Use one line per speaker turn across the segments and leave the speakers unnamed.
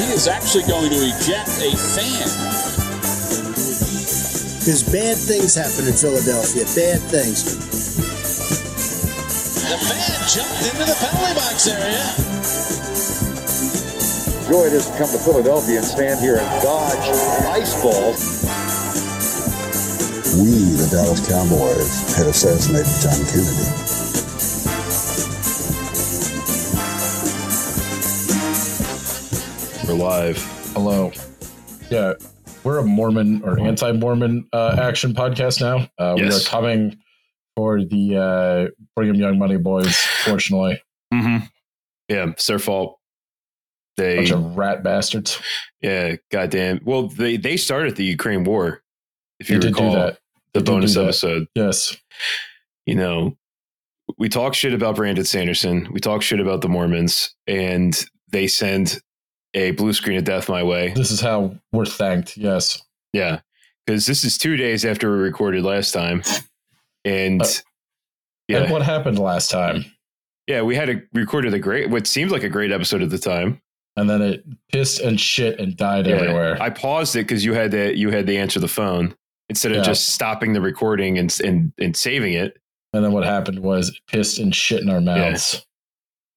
he is actually going to eject a fan.
Because bad things happen in Philadelphia. Bad things.
The fan jumped into the penalty box area.
Joy it is to come to Philadelphia and stand here and dodge ice balls.
We, the Dallas Cowboys, had assassinated John Kennedy.
We're live.
Hello. Yeah, we're a Mormon or anti-Mormon uh, action podcast now. Uh, We are coming for the uh, Brigham Young Money Boys. Fortunately,
Mm-hmm. Yeah, it's their fault. They,
bunch of rat bastards.
yeah, goddamn. Well, they they started the Ukraine war. If
They
you
did do
recall
that.
the
They
bonus episode,
Yes,
you know, we talk shit about Brandon Sanderson. We talk shit about the Mormons, and they send a blue screen of death my way.
this is how we're thanked. Yes,
Yeah, because this is two days after we recorded last time, and
Uh,
yeah,
And what happened last time?
yeah, we had a recorded a great, what seemed like a great episode at the time.
And then it pissed and shit and died
Yeah.
everywhere.
I paused it because you had to you had to answer the phone instead of
Yeah.
just stopping the recording and and and saving it.
and then what happened was it pissed and shit in our mouths.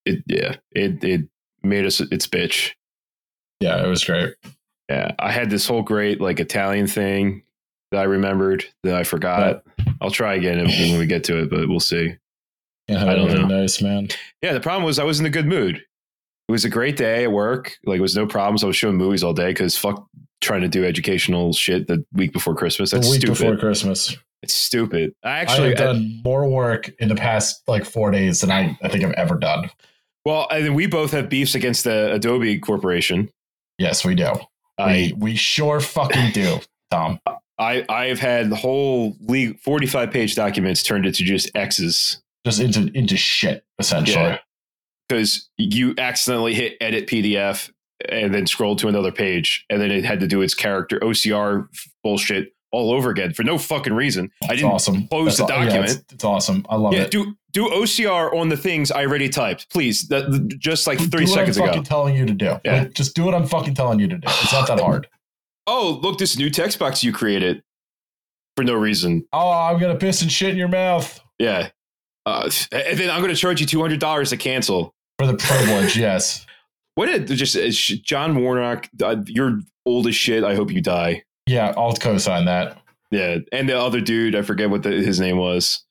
It yeah, it it made us its bitch.
Yeah, it was great.
Yeah, I had this whole great like Italian thing that I remembered that I forgot. I'll try again if- when we get to it, but we'll see.
Can't
I don't know.
nice, man.
Yeah, the problem was I was in a good mood. It was a great day at work. Like, it was no problems. I was showing movies all day because fuck trying to do educational shit the week before Christmas.
The
That's
week
stupid.
before Christmas.
it's stupid. I
I
actually,
have done more work in the past like four days than I, I think I've ever done.
well, and then we both have beefs against the Adobe Corporation.
Yes, we do.
I,
we, we sure fucking do, Tom.
I, I have had the whole league 45 page documents turned into just X's
Just into into shit, essentially.
Yeah. because you accidentally hit edit PDF and then scrolled to another page, and then it had to do its character OCR bullshit all over again for no fucking reason. I
It's
didn't
awesome.
close
That's
the
aw- yeah,
document.
it's, it's awesome. I love
yeah,
it.
do do OCR on the things I already typed, please. That, just like
Do
three
what
seconds
I'm
ago.
fucking telling you to do.
Yeah.
Like, just do what I'm fucking telling you to do. It's not that hard.
Oh, look, this new text box you created for no reason.
oh, I'm gonna piss and shit in your mouth
Yeah, uh, and then I'm going to charge you two hundred dollars to cancel.
for the privilege. yes.
What did just uh, John Warnock? Uh, you're old as shit. I hope you die.
Yeah, I'll co-sign that.
Yeah, and the other dude, I forget what the, his name was.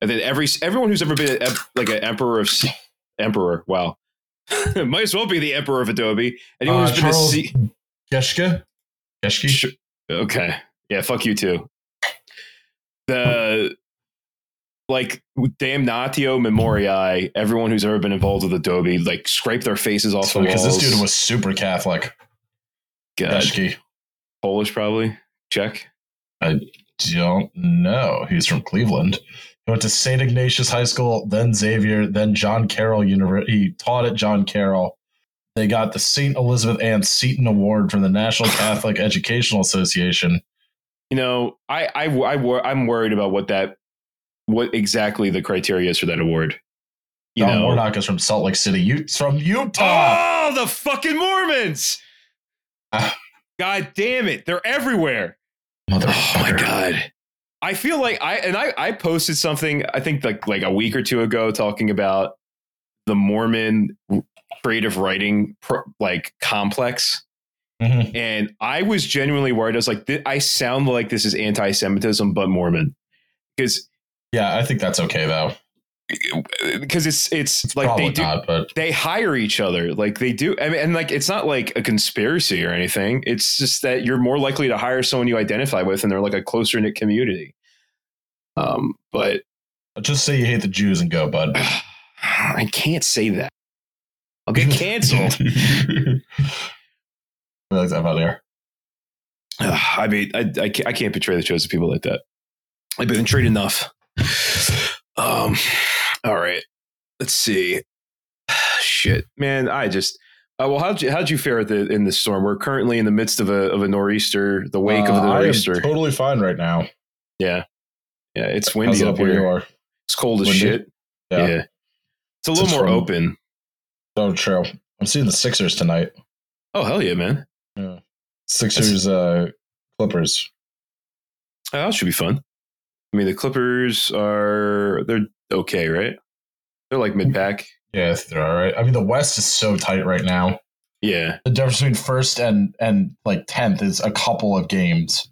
And then every everyone who's ever been like an emperor of emperor, wow, might as well be the emperor of Adobe. Anyone
Uh,
who's been a
Charles
C-?
Geschke?
Sh- okay, yeah, fuck you too. The like Damnatio Memoriae, everyone who's ever been involved with Adobe, like scrape their faces off the
Because this dude was super Catholic.
God,
Geschke.
Polish, probably. Check.
I don't know. He's from Cleveland. He went to St. Ignatius High School, then Xavier, then John Carroll University. He taught at John Carroll. They got the St. Elizabeth Ann Seton Award from the National Catholic Educational Association.
You know, I I I I'm worried about what that what exactly the criteria is for that award. You
John
know,
Warnock is from Salt Lake City. You from Utah.
oh, the fucking Mormons!
Ah.
God damn it, they're everywhere. Oh my god. I feel like I and I I posted something I think like like a week or two ago talking about the Mormon creative writing pro, like complex
Mhm.
and I was genuinely worried I was like "Th- I sound like this is anti-semitism but Mormon because
Yeah, I think that's okay though.
Because it's it's,
It's
like they do
not, but
they hire each other. Like they do I mean, and like it's not like a conspiracy or anything. It's just that you're more likely to hire someone you identify with and they're like a closer knit community. Um but
just say you hate the Jews and go, bud.
i can't say that. I'll get canceled.
Like that out here.
I mean I, I, can't, I can't betray the chosen people like that. I've been betrayed enough. Um all right let's see shit man i just uh, well, how'd you how'd you fare the in the storm? We're currently in the midst of a of a nor'easter, the wake of the
Uh,
nor'easter.
totally fine right now.
Yeah. Yeah. It's windy
it
up
up
here. It's cold as
Windy?
shit. Yeah.
Yeah.
It's a little
It's
more open.
So true. I'm seeing the Sixers tonight.
Oh hell yeah, man!
Sixers, uh, Clippers.
Oh, that should be fun. I mean, the Clippers are they're okay, right? They're like mid pack.
Yeah, they're all right. I mean, the West is so tight right now.
Yeah,
The difference between first and and like tenth is a couple of games.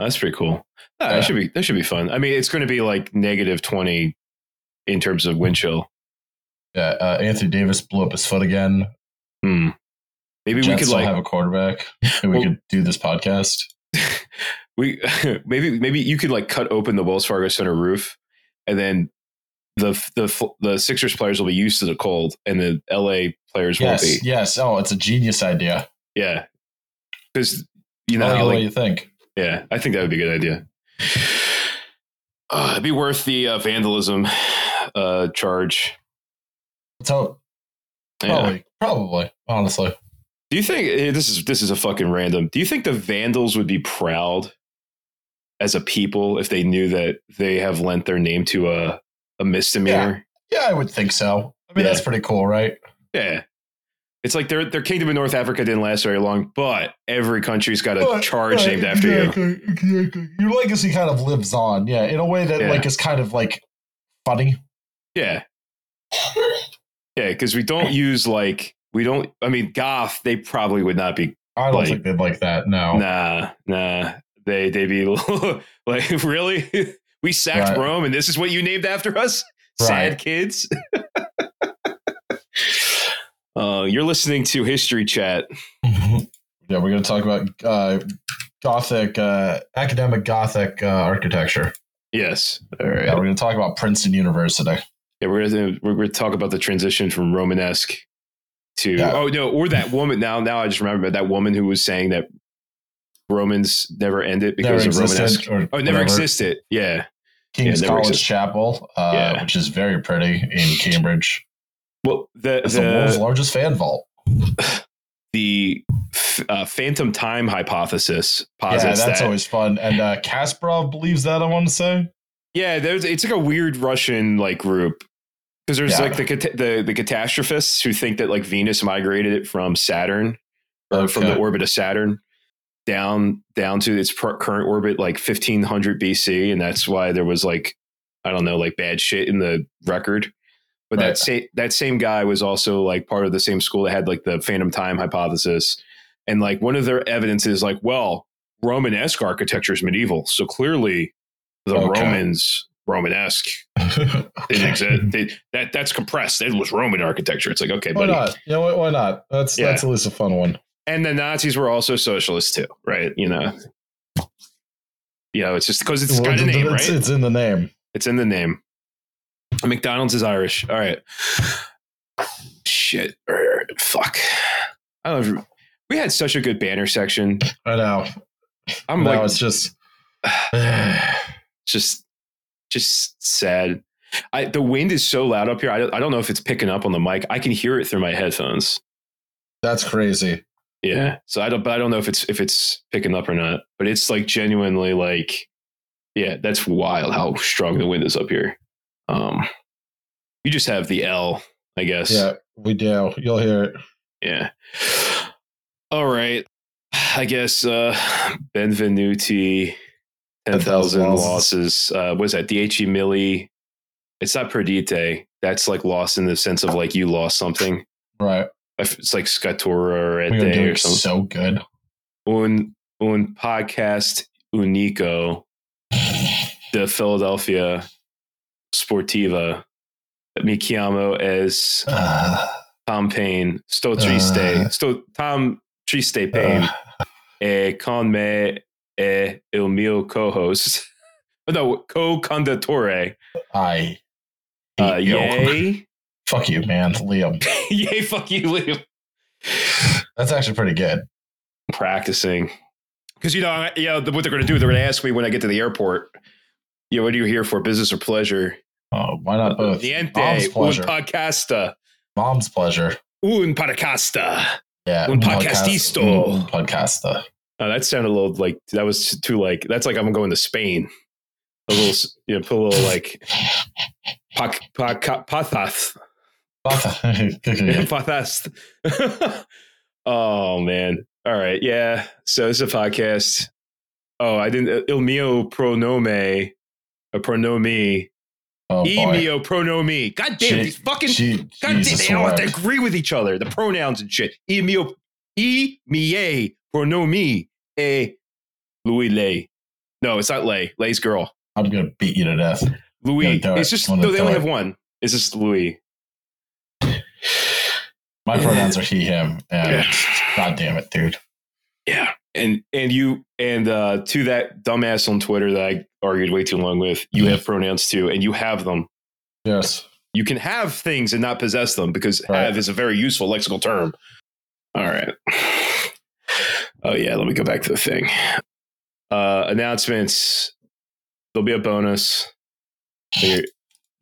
that's pretty cool. Ah,
Yeah.
That should be that should be fun. I mean, it's going to be like negative twenty in terms of wind chill.
Yeah, uh, Anthony Davis blew up his foot again.
Hmm. Maybe
Jets
we could like
have a quarterback. and we could do this podcast.
we maybe maybe you could like cut open the Wells Fargo Center roof, and then the the the Sixers players will be used to the cold, and the LA players
Yes,
won't be.
yes. Oh, it's a genius idea.
Yeah, because you know
like, what you think.
yeah, I think that would be a good idea. Uh, it'd be worth the uh, vandalism uh, charge.
Let's hope.
Yeah.
Probably, probably. Honestly,
Do you think eh, this is this is a fucking random? Do you think the Vandals would be proud as a people if they knew that they have lent their name to a a misdemeanor?
yeah, I would think so. I mean,
Yeah.
that's pretty cool, right?
Yeah. It's like their their kingdom in North Africa didn't last very long, but every country's got a
Right,
charge
right,
named after you.
exactly, Exactly. Your legacy kind of lives on, yeah, in a way that
Yeah.
like is kind of like funny.
Yeah. Yeah, because we don't use like we don't I mean goth, they probably would not be
I don't
Like-
think they'd like that. No,
nah, nah. They they be like really? we sacked
Right.
Rome and this is what you named after us?
Right.
Sad kids. uh, you're listening to History Chat.
yeah, we're going to talk about uh, Gothic, uh, academic Gothic uh, architecture.
Yes. All right.
Yeah, we're going to talk about Princeton University.
Yeah, we're gonna we're gonna talk about the transition from Romanesque to
Yeah.
oh no, or that woman. Now now I just remember that woman who was saying that Romans never ended because
Never
of Romanesque.
or
Oh, it never existed. Yeah.
King's
Yeah,
College
existed.
Chapel, uh,
Yeah.
which is very pretty in Cambridge.
Well, the
It's the, world's largest fan vault.
the uh, phantom time hypothesis
Yeah, that's
that.
always fun. And uh, Kasparov believes that. I want to say.
yeah, there's it's like a weird Russian like group because there's
Yeah.
like the the the catastrophists who think that like Venus migrated it from Saturn or from the orbit of Saturn down down to its current orbit like 1500 BC and that's why there was like I don't know like bad shit in the record but
Right.
that same that same guy was also like part of the same school that had like the phantom time hypothesis and like one of their evidence is like well Romanesque architecture is medieval so clearly the
Okay.
Romans Romanesque didn't exist they, that that's compressed it was Roman architecture it's like okay
why
buddy
not? Yeah, why, why not? That's
Yeah.
that's at least a fun one.
And the Nazis were also socialists too, right? You know, you know, it's just because it's
Well,
got a name,
it's,
right?
it's in the name.
It's in the name. McDonald's is Irish. All right. Shit. Fuck. I don't know. We had such a good banner section.
I know.
I'm
now
like,
it's just.
just, just sad. I the wind is so loud up here. I don't, I don't know if it's picking up on the mic. I can hear it through my headphones.
that's crazy.
Yeah. So I don't, but I don't know if it's if it's picking up or not. But it's like genuinely like, yeah, that's wild how strong the wind is up here. Um, you just have the L, I guess.
Yeah, we do. You'll hear it.
Yeah. All right. I guess uh Benvenuti, ten thousand
10,000
losses. Uh what is that? diecimila. It's not Perdite. That's like lost in the sense of like you lost something.
Right.
It's like Scatura or
We are doing
or something.
so good.
un, un podcast unico the Philadelphia Sportiva. Mi chiamo es
Uh,
Tom Payne. Sto triste.
Uh.
Sto Tom triste Payne.
uh,
E con me e il mio co-host. No, co-conduttore.
I.
Uh, yay.
Fuck you, man, Liam.
yay, fuck you, Liam.
That's actually pretty good.
practicing because you know I- you know what they're going to do they're going to ask me when i get to the airport you know what are you here for business or pleasure
Oh, why not both?
niente
Mom's
un
pleasure.
podcasta
Mom's pleasure.
un podcasta
Yeah.
Un podcastisto.
Un podcasta.
oh, that sounded a little like that was too like that's like i'm going to spain a little you know put a little like poc, poc, pothas
yeah,
pothas Oh man. All right. Yeah. So it's a podcast. Oh, I didn't. Uh, Il mio pronome, a pronomi,
Oh
e
boy.
mio pronomi. God damn
Je-
these fucking.
Je-
God damn, they all have to agree with each other. The pronouns and shit. E mio, e mie pronomi e Louis lay. No, it's not lay. Lay's girl.
I'm gonna beat you to death.
Louis. It's just no. They only
it.
have one. It's just Louis.
My pronouns are he, him, and
Yeah.
god damn it, dude.
Yeah. And and you and uh to that dumbass on Twitter that I argued way too long with, you have pronouns too, and you have them.
Yes.
You can have things and not possess them because
Right.
have is a very useful lexical term. All right. Oh yeah, let me go back to the thing. Uh announcements. There'll be a bonus. There-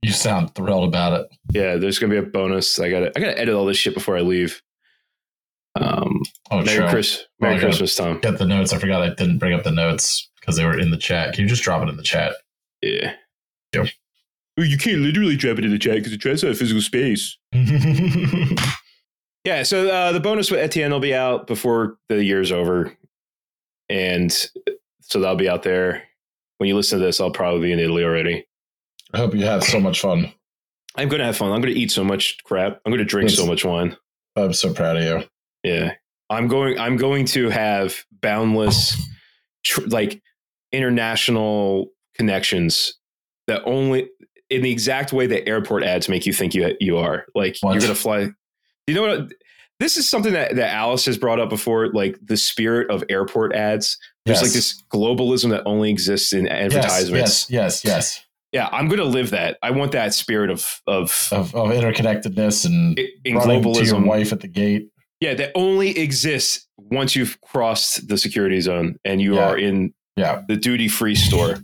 You sound thrilled about it.
Yeah, there's gonna be a bonus. I gotta I gotta edit all this shit before I leave. Um
Oh,
Merry. Chris Merry
Oh,
Christmas, Tom.
Get the notes. I forgot I didn't bring up the notes because they were in the chat. Can you just drop it in the chat?
Yeah.
Yep.
Oh, you can't literally drop it in the chat because the chat's not physical space. Yeah, so uh, the bonus with Etienne will be out before the year's over, and so that'll be out there. When you listen to this, I'll probably be in Italy already.
I hope you had so much fun.
I'm gonna have fun. I'm gonna eat so much crap. I'm gonna drink so much wine.
I'm so proud of you.
Yeah, I'm going. I'm going to have boundless, tr- like international connections that only in the exact way that airport ads make you think you you are. Like
What?
you're gonna fly. You know what? This is something that, that Alice has brought up before, like the spirit of airport ads. There's like this globalism that only exists in advertisements.
Yes, yes, yes, yes.
Yeah, I'm gonna live that. I want that spirit of of
Of, of interconnectedness and
in
running to your
globalism.
wife at the gate.
Yeah, that only exists once you've crossed the security zone and you
Yeah.
are in
Yeah,
the duty free store.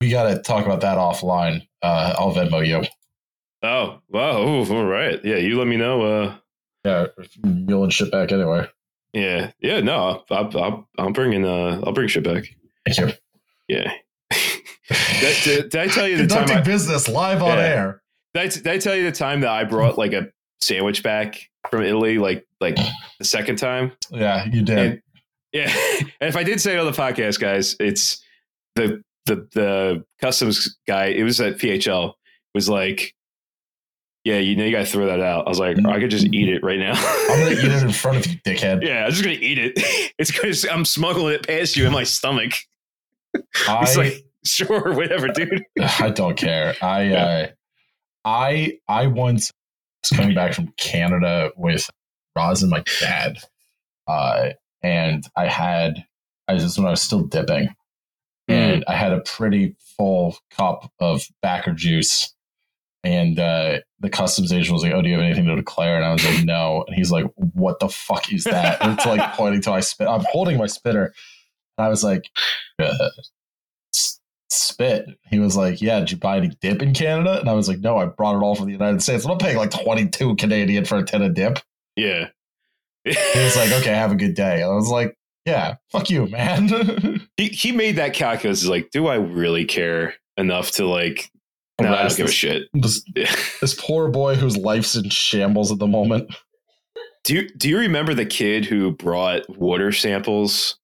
we got to talk about that offline. Uh, I'll Venmo you.
Oh, wow. Ooh, all right. Yeah, you let me know. Uh,
Yeah, you'll and shit back anyway.
yeah, yeah. No, I'll, I'll, I'll bring in. Uh, I'll bring shit back.
Thank you.
Yeah. Did, did- did I tell you the time?
Conducting
I,
business live on
Yeah.
air.
did, I, did I tell you the time that I brought like a sandwich back from Italy? Like, like the second time.
Yeah, you did.
And, yeah, and if I did say it on the podcast, guys, it's the the the customs guy. It was at PHL. Was like, yeah, you know, you got to throw that out. I was like, I could just eat it right now.
I'm gonna eat it in front of you, dickhead.
yeah, I'm just gonna eat it. It's because I'm smuggling it past you in my stomach.
I,
like, sure, whatever, dude.
I don't care. I
Yeah.
uh, I I once was coming back from Canada with Roz and my dad, uh, and I had I is when I was still dipping, and I had a pretty full cup of backer juice. And uh, the customs agent was like, "Oh, do you have anything to declare?" And I was like, "No." And he's like, "What the fuck is that?" And it's like pointing to my spit. I'm holding my spitter, and I was like, uh, "Spit." He was like, "Yeah, did you buy any dip in Canada?" And I was like, "No, I brought it all from the United States. I'm not paying like 22 Canadian for a tin of dip."
Yeah.
He was like, "Okay, have a good day." And I was like, "Yeah, fuck you, man."
he he made that calculus. He's like, do I really care enough to like? No, I don't give a shit.
this, this poor boy whose life's in shambles at the moment.
Do you do you remember the kid who brought water samples?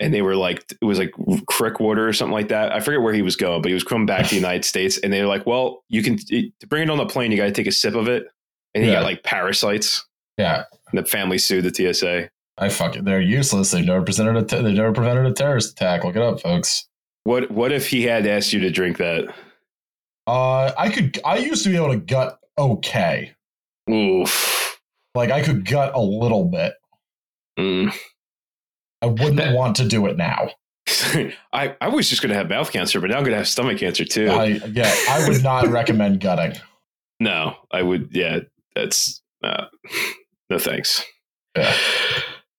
And they were like, it was like crick water or something like that. I forget where he was going, but he was coming back to the United States. And they were like, well, you can to bring it on the plane, you got to take a sip of it. And he
Yeah.
got like parasites.
Yeah,
And the family sued the TSA.
I fuck it. They're useless. They've never presented a. Te- they've never prevented a terrorist attack. Look it up, folks.
What what if he had asked you to drink that?
Uh, I could. I used to be able to gut okay.
Oof.
Like I could gut a little bit.
Mm.
I wouldn't want to do it now.
I, I was just going to have mouth cancer, but now I'm going to have stomach cancer too.
I yeah. I would not recommend gutting.
no, I would. Yeah, that's uh, no thanks.
Yeah.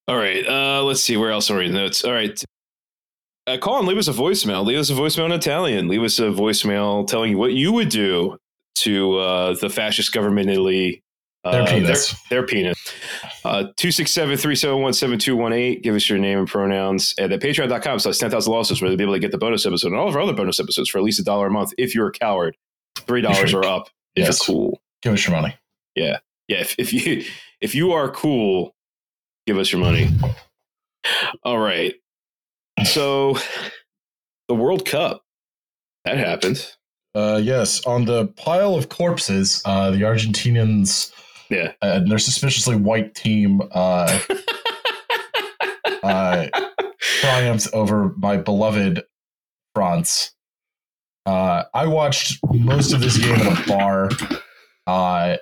All right. Uh, let's see. Where else are we in notes? All right. Uh, call and leave us a voicemail. Leave us a voicemail in Italian. Leave us a voicemail telling you what you would do to uh, the fascist government in Italy. Uh,
Their penis.
Their, their penis. Uh, 267-371-7218. Give us your name and pronouns. And at patreon.com slash 10,000 losses where you'll be able to get the bonus episode and all of our other bonus episodes for at least a dollar a month if you're a coward. $3 or up if you're cool.
Give us your money.
Yeah. Yeah, if, if you if you are cool, Give us your money. All right. So the World Cup that happened.
Uh, yes, on the pile of corpses, uh, the Argentinians
Yeah.
and their suspiciously white team uh, uh, triumphed over my beloved France. Uh, I watched most of this game in a bar. Uh,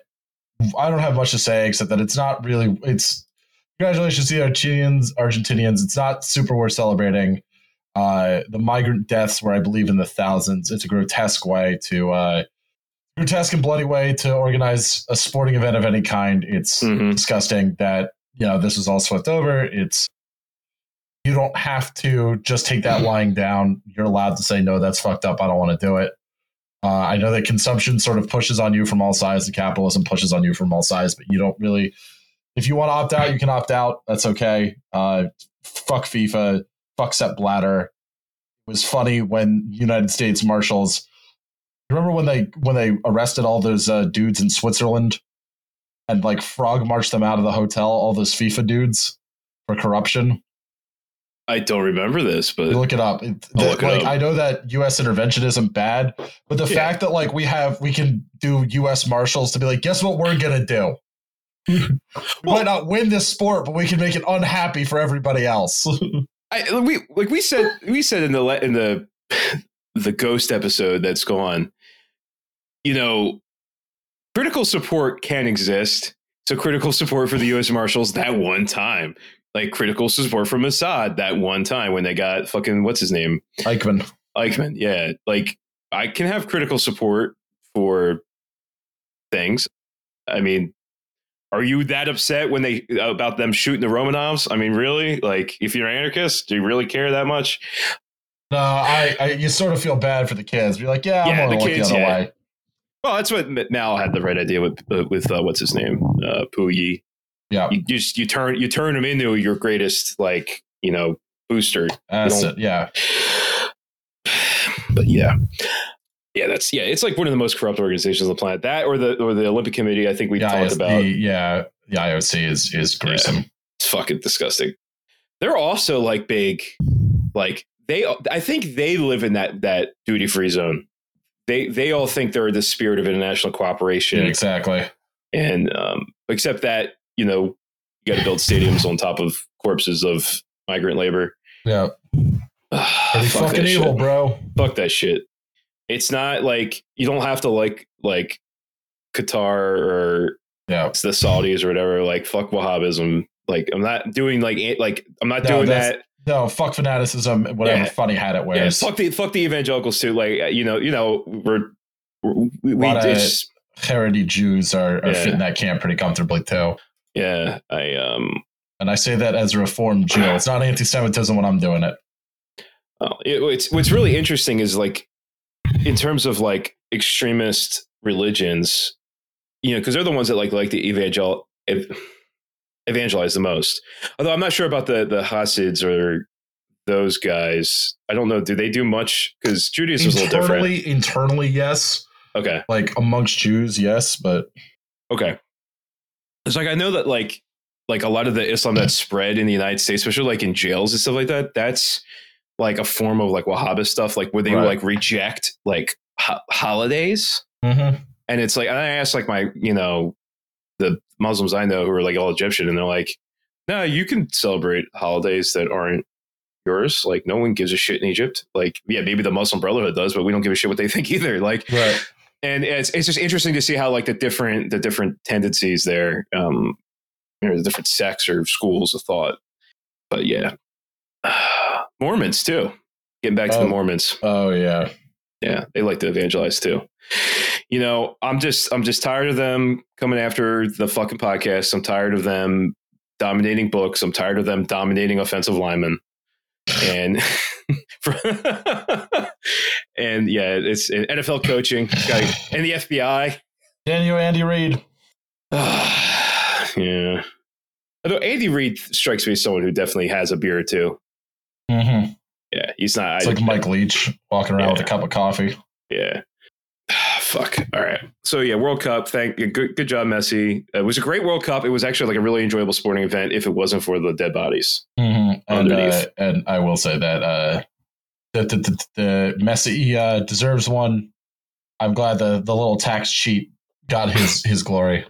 I don't have much to say except that it's not really. It's congratulations to the Argentinians. Argentinians. It's not super worth celebrating. Uh, the migrant deaths were, I believe, in the thousands. It's a grotesque way to, uh, grotesque and bloody way to organize a sporting event of any kind. It's
Mhm.
disgusting that you know this was all swept over. It's you don't have to just take that lying down. You're allowed to say no, that's fucked up. I don't want to do it. Uh, I know that consumption sort of pushes on you from all sides, The capitalism pushes on you from all sides, but you don't really. If you want to opt out, you can opt out. That's okay. Uh, fuck FIFA. Fuck Sepp Blatter. It was funny when United States Marshals. Remember when they when they arrested all those uh, dudes in Switzerland, and like frog marched them out of the hotel? All those FIFA dudes for corruption.
I don't remember this, but
You look it up. It, the-
look it
like
up.
I know that U.S. intervention isn't bad, but the
Yeah.
fact that like we have we can do U.S. Marshals to be like, guess what we're gonna do? we
Well-
might not win this sport, but we can make it unhappy for everybody else.
I we like we said we said in the in the the ghost episode that's gone. You know, critical support can exist. So critical support for the U.S. Marshals that one time, like critical support for Mossad that one time when they got fucking what's his name
Eichmann.
Eichmann. Yeah, like I can have critical support for things. I mean, are you that upset when they about them shooting the Romanovs? I mean, really? Like, if you're an anarchist, do you really care that much?
No, I, I you sort of feel bad for the kids. You're like, yeah,
Yeah,
I'm
the kids,
the
yeah.
way.
Well, that's what Mao had the right idea with uh, with uh, what's his name, uh, Puyi.
Yeah,
You just you turn you turn him into your greatest like you know booster. you
it. Yeah,
But yeah, yeah, that's yeah. It's like one of the most corrupt organizations on the planet. That or the or the Olympic Committee. I think we
yeah,
talked about.
the, yeah, the IOC is is gruesome.
It's fucking disgusting. They're also like big, like they. I think they live in that that duty free zone. They they all think they're the spirit of international cooperation,
Yeah, exactly.
and um, except that you know you got to build stadiums on top of corpses of migrant labor.
Yeah,
Ah,
pretty
fuck
fucking evil,
shit.
bro.
Fuck that shit. It's not like you don't have to like like Qatar or
Yeah,
it's the Saudis or whatever. Like fuck Wahhabism. Like I'm not doing like like I'm not
No,
doing that.
No, fuck fanaticism. Whatever
Yeah.
funny hat it wears.
Yeah, fuck the fuck the evangelicals too. Like uh, you know, you know, we're, we're we, we
of-
it's,
Jews are, are
Yeah.
fitting that camp pretty comfortably too.
yeah. I um,
And I say that as a reformed Jew. It's not anti-Semitism when I'm doing it.
well, it, it's what's really interesting is like in terms of like extremist religions, you know, because they're the ones that like like the evangel ev- evangelize the most. Although I'm not sure about the the Hasids or those guys. I don't know. Do they do much? Because Judaism is a little different.
Internally, internally, yes.
Okay.
Like amongst Jews, yes, but
Okay. It's like I know that like like a lot of the Islam that's spread in the United States, especially like in jails and stuff like that, that's like a form of like Wahhabist stuff, like where they
Right.
like reject like ho- holidays.
Mhm.
And it's like and I asked like my, you know, the Muslims I know who are like all Egyptian and they're like, no, you can celebrate holidays that aren't yours. Like no one gives a shit in Egypt. Like, yeah, maybe the Muslim Brotherhood does, but we don't give a shit what they think either. Like
right.
and it's it's just interesting to see how like the different the different tendencies there, um, you know, the different sects or schools of thought. But yeah, Mormons too. Getting back to
Oh.
the Mormons,
Oh yeah.
yeah, they like to evangelize too. You know, I'm just I'm just tired of them coming after the fucking podcast. I'm tired of them dominating books. I'm tired of them dominating offensive linemen. And and yeah, it's NFL coaching gotta- and the FBI.
Daniel Andy Reid.
yeah. Although Andy Reid strikes me as someone who definitely has a beer or two.
Mm-hmm.
Yeah, he's not.
It's
I,
like Mike Leach walking around with a cup of coffee.
Yeah. Fuck. All right. So yeah, World Cup. Thank good. Good job, Messi. It was a great World Cup. It was actually like a really enjoyable sporting event. If it wasn't for the dead bodies.
Mhm. And, uh,
Underneath.
and I will say that uh, the, the, the, the Messi uh, deserves one. I'm glad the, the little tax cheat got his his glory.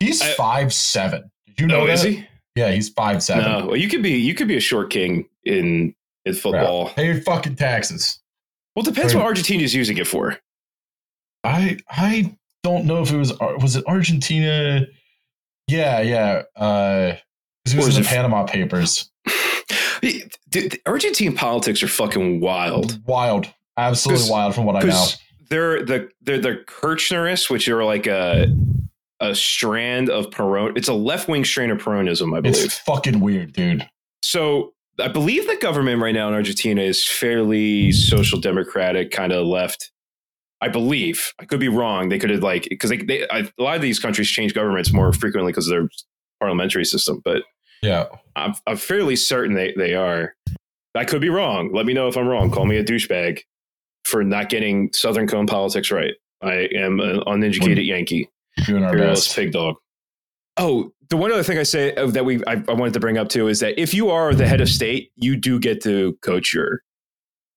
He's
I-
five seven. Did you know
Oh,
that?
is he?
Yeah, he's five seven.
No. Well, you could be. You could be a short king in in football.
Pay your fucking taxes.
Well, it depends
Right.
what Argentina's using it for.
I I don't know if it was was it Argentina. Yeah, yeah. Uh,
Or
was in the
it-
Panama Papers.
The- the Argentine politics are fucking wild.
Wild, absolutely wild from what I know.
They're the they're the Kirchnerists, which are like a a strand of Peron. It's a left wing strain of Peronism, I believe.
It's fucking weird, dude.
So I believe the government right now in Argentina is fairly social democratic, kind of left. I believe I could be wrong. They could have like because they, they I, a lot of these countries change governments more frequently because of their parliamentary system. But
Yeah,
I'm, I'm fairly certain they, they are. I could be wrong. Let me know if I'm wrong. Call me a douchebag for not getting Southern cone politics right. I am an uneducated Yankee,
doing our best.
pig dog. Oh, the one other thing I say uh, that we I, I wanted to bring up too is that if you are the head of state, you do get to coach your.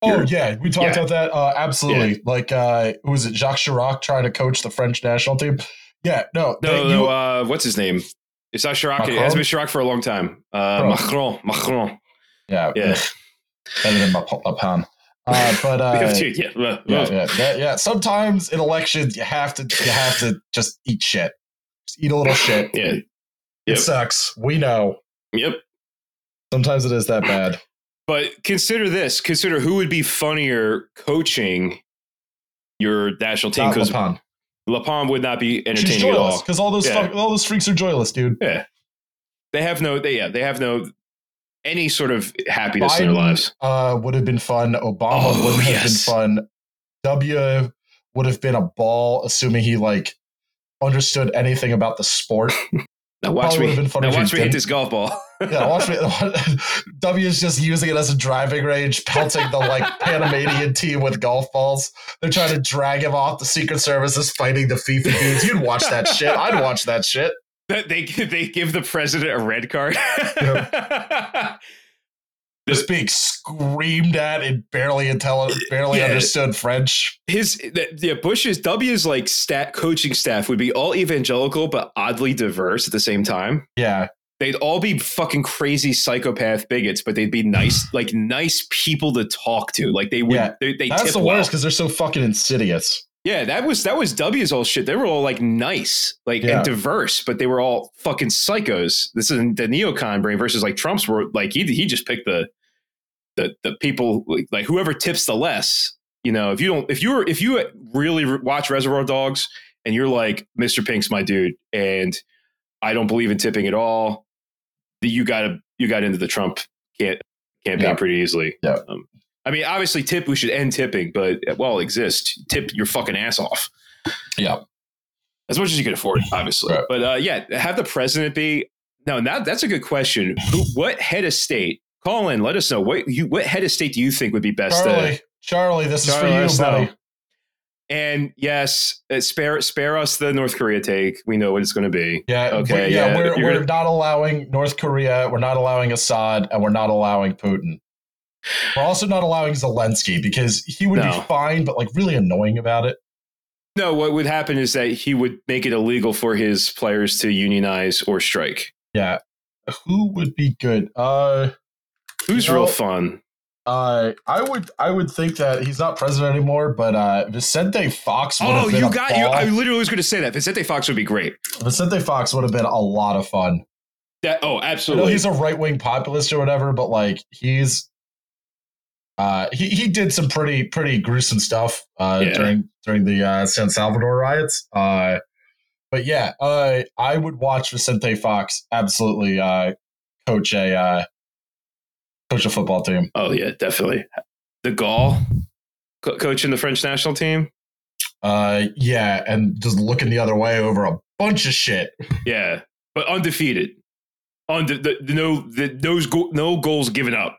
Oh yeah, we talked
Yeah.
about that. Uh, absolutely. Like, uh, who was it? Jacques Chirac trying to coach the French national team. Yeah, no,
No,
they-
no.
you-
uh, what's his name? It's not Chirac. It has been Chirac for a long time. Uh, Macron. Macron.
yeah,
Yeah.
better than pan. Uh, but uh,
yeah,
yeah,
uh,
yeah, yeah. Sometimes in elections, you have to, you have to just eat shit. Just eat a little shit.
yeah.
It
Yep.
sucks. We know.
Yep.
Sometimes it is that bad.
But consider this: consider who would be funnier coaching your national team because
Le Pen.
Lapalm would not be entertaining at all.
because all those
Yeah.
fuck, all those freaks are joyless, dude.
Yeah, they have no. They yeah, they have no any sort of happiness in their lives.
Uh, would have been fun. Obama
Oh,
would have
yes.
been fun. W would have been a ball, assuming he like understood anything about the sport.
Now watch me.
would've been funny
Now watch me hit this golf ball.
Yeah, watch me. W is just using it as a driving range, pelting the like Panamanian team with golf balls. They're trying to drag him off. The Secret Service is fighting the FIFA dudes. You'd watch that shit. I'd watch that shit.
They they give the president a red card.
Just being screamed at in barely intelligent, barely
Yeah.
understood French.
His yeah, Bush's W's like stat coaching staff would be all evangelical but oddly diverse at the same time.
Yeah,
they'd all be fucking crazy psychopath bigots, but they'd be nice, like nice people to talk to. Like they would,
Yeah,
they, they
that's the worst because they're so fucking insidious.
Yeah, that was that was W's all shit. They were all like nice, like
Yeah.
and diverse, but they were all fucking psychos. This is the neocon brain versus like Trump's were like he he just picked the the the people like, like whoever tips the less. You know, if you don't, if you're if you really re- watch Reservoir Dogs and you're like Mr. Pink's my dude, and I don't believe in tipping at all, that you got to you got into the Trump can't campaign
Yeah.
pretty easily.
Yeah.
Um, I mean, obviously, tip. We should end tipping, but well, exist. tip your fucking ass off
Yeah,
as much as you can afford, obviously.
Right.
But uh, yeah, have the president be. No, now that's a good question. Who, what head of state? Call in. Let us know what you what head of state do you think would be best?
Charlie,
To,
Charlie, this
Charlie,
is
let
for you, buddy.
know. and yes, uh, spare spare us the North Korea take. We know what it's going to be.
Yeah,
Okay,
we- yeah,
yeah,
we're
you're
we're
gonna-
not allowing North Korea, we're not allowing Assad, and we're not allowing Putin. We're also not allowing Zelensky because he would
No.
be fine, but like really annoying about it.
No, what would happen is that he would make it illegal for his players to unionize or strike.
Yeah, who would be good? Uh,
Who's
You know-
real fun?
uh, I would I would think that he's not president anymore, but uh, Vicente Fox. Would
Oh, you got you. I literally was going to say that Vicente Fox would be great.
Vicente Fox would have been a lot of fun.
That oh, absolutely.
he's a right wing populist or whatever, but like he's uh he, he did some pretty pretty gruesome stuff uh
Yeah.
during during the uh San Salvador riots. Uh but yeah, uh I would watch Vicente Fox absolutely uh coach a uh coach a football team.
Oh yeah, definitely. De Gaulle co- coaching the French national team.
Uh yeah, and just looking the other way over a bunch of shit.
Yeah, but undefeated. On the, the, the no the those go, no goals given up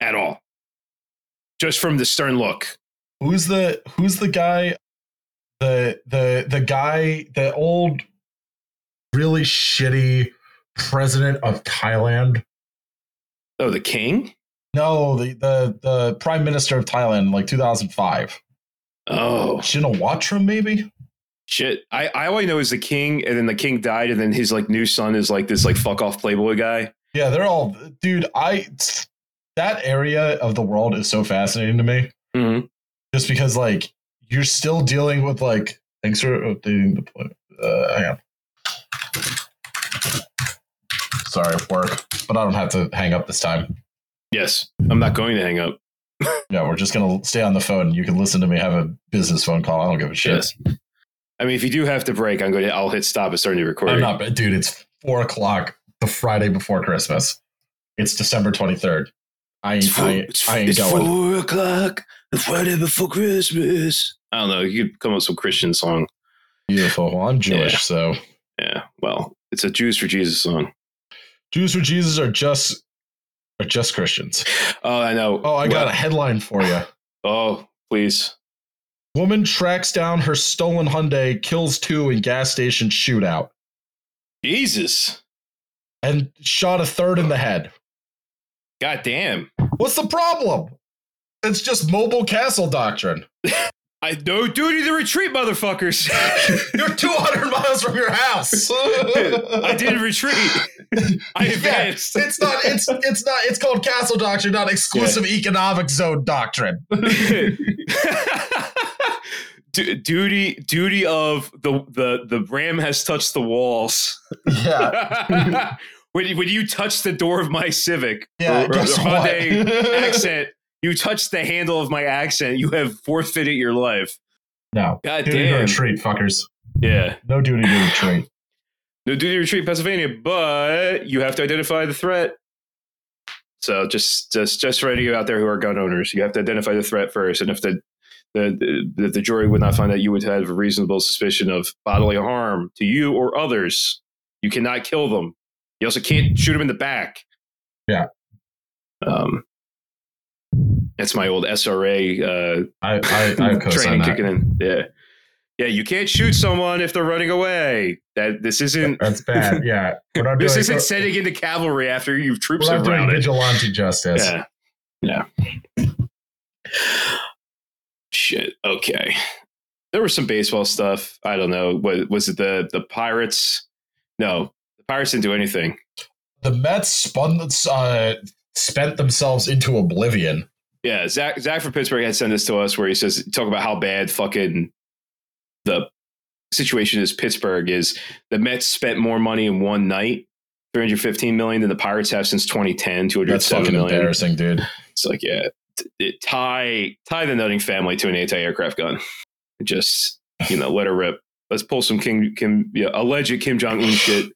at all. Just from the stern look.
Who's the who's the guy the the the guy, the old, really shitty president of Thailand.
Oh, the king.
No, the the the prime minister of Thailand, like 2005.
Oh
Shinawatra, maybe.
shit! I I only know is the king, and then the king died, and then his like new son is like this like fuck off playboy guy.
Yeah, they're all, dude. I that area of the world is so fascinating to me,
Mhm.
just because like you're still dealing with like thanks for updating the play. Uh, hang on. Sorry, work, but I don't have to hang up this time.
Yes, I'm not going to hang up.
Yeah, we're just gonna stay on the phone. You can listen to me have a business phone call. I don't give a shit.
Yes. I mean, if you do have to break, I'm going to. I'll hit stop and start a new recording.
I'm not, dude. It's four o'clock the Friday before Christmas. It's December twenty third. I ain't, I, ain't- I ain't going.
four o'clock, the Friday before Christmas. I don't know. You could come up with some Christian song.
Beautiful. Well, I'm Jewish,
Yeah.
so
Yeah. Well, it's a Jews for Jesus song.
Jews for Jesus are just are just Christians.
Oh, I know.
Oh, I got a headline for you.
Oh, please.
Woman tracks down her stolen Hyundai, kills two in gas station shootout,
Jesus.
and shot a third in the head.
God damn.
What's the problem? It's just mobile castle doctrine.
I no duty to retreat, motherfuckers.
You're 200 miles from your house.
I did retreat. I advanced.
It's not. It's it's not. It's called castle doctrine, not exclusive economic zone doctrine.
Du- duty duty of the the the ram has touched the walls.
Yeah.
When you, when you touch the door of my Civic
Yeah.
or, or the? Hyundai accent, you touch the handle of my accent, you have forfeited your life.
no.
God
Duty to
damn.
retreat, fuckers.
Yeah.
No duty to retreat.
No duty to retreat, Pennsylvania, but you have to identify the threat. So just just just for any of you out there who are gun owners, you have to identify the threat first, and if the the, the the jury would not find that you would have a reasonable suspicion of bodily harm to you or others, you cannot kill them. You also can't shoot them in the back.
Yeah.
Um, that's my old SRA uh,
I I, I
training kicking in. Yeah, yeah. You can't shoot someone if they're running away. That this isn't
That's bad. Yeah.
This
doing,
isn't sending in the cavalry after you've troops
we're doing vigilante justice.
Yeah. Yeah. Shit. Okay. There was some baseball stuff. I don't know. What was it the the Pirates? No, Pirates didn't do anything.
The Mets spun uh, spent themselves into oblivion.
Yeah, Zach Zach from Pittsburgh had sent this to us where he says talk about how bad fucking the situation is. Pittsburgh is the Mets spent more money in one night, three hundred fifteen million, than the Pirates have since 2010, two hundred
That's
seven
fucking
million.
embarrassing, dude.
It's like, yeah, t- it, tie tie the Nutting family to an anti-aircraft gun. Just you know, let her rip. Let's pull some Kim Kim yeah, alleged Kim Jong Un shit.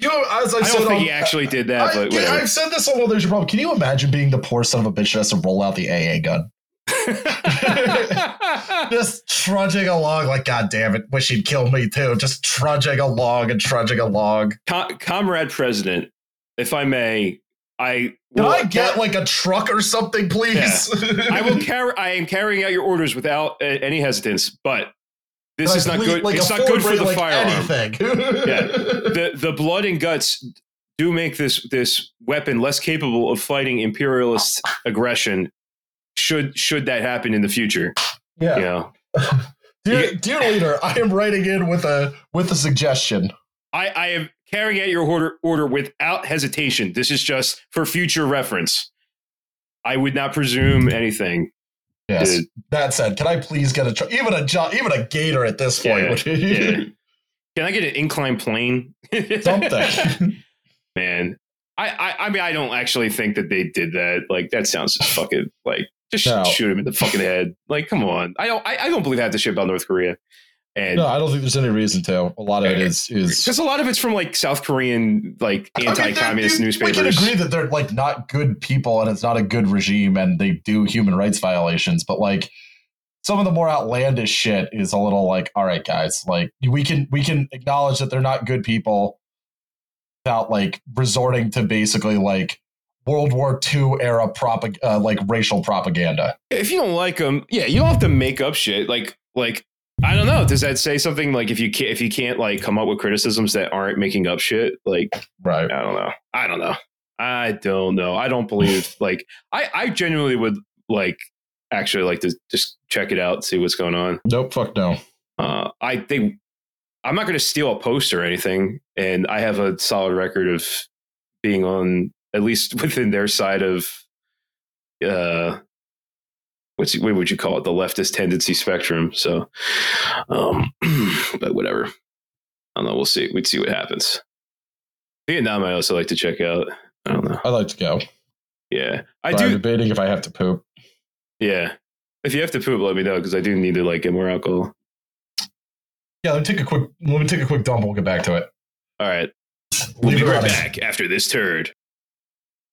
You know, as I,
I don't think
on-
he actually did that,
I,
but whatever.
I've said this on There's Your Problem. Can you imagine being the poor son of a bitch that has to roll out the AA gun? Just trudging along, like, God damn it, wish he'd kill me too. Just trudging along and trudging along.
Com- Comrade President, if I may, I
Can
will,
I get like a truck or something, please?
I will carry. I am carrying out your orders without uh, any hesitance, but this is not good.
like
it's not good for the
like
firearm.
Anything.
the the blood and guts do make this this weapon less capable of fighting imperialist aggression. Should should that happen in the future?
yeah.
You know,
Dear, dear leader, I am writing in with a with a suggestion.
I I am carrying out your order order without hesitation. This is just for future reference. I would not presume anything.
Yes.
Dude.
That said, can I please get a truck? Even a jo- even a gator at this point.
Yeah, yeah. Can I get an incline plane?
Something.
Man, I, I I mean I don't actually think that they did that. Like that sounds just fucking like just
No.
shoot him in the fucking head. Like come on, I don't I, I don't believe I have to shit about North Korea, and
no, I don't think there's any reason to. A lot of it is is
because a lot of it's from like South Korean like
I mean, they're-
anti-communist newspapers.
We can agree that they're like not good people and it's not a good regime and they do human rights violations, but like some of the more outlandish shit is a little like, all right, guys, like we can we can acknowledge that they're not good people without like resorting to basically like World War II era propag- uh, like racial propaganda.
if you don't like them, yeah, you don't have to make up shit. Like like I don't know. Does that say something like if you can't if you can't like come up with criticisms that aren't making up shit? Like
Right.
I don't know. I don't know. I don't know. I don't believe like I I genuinely would like actually like to just check it out, see what's going on.
Nope. Fuck no.
Uh, I think I'm not going to steal a post or anything, and I have a solid record of being on at least within their side of uh what's what would you call it? The leftist tendency spectrum. So um but whatever. I don't know. We'll see. We'd see what happens. Vietnam i also like to check out. I don't know.
I'd like to go.
yeah. I
But I'm
do
debating if I have to poop.
yeah. If you have to poop let me know because i do need to like get more alcohol.
Yeah, let me take a quick let me take a quick dump. We'll get back to it.
all right. We'll
Leave
be right back after this turd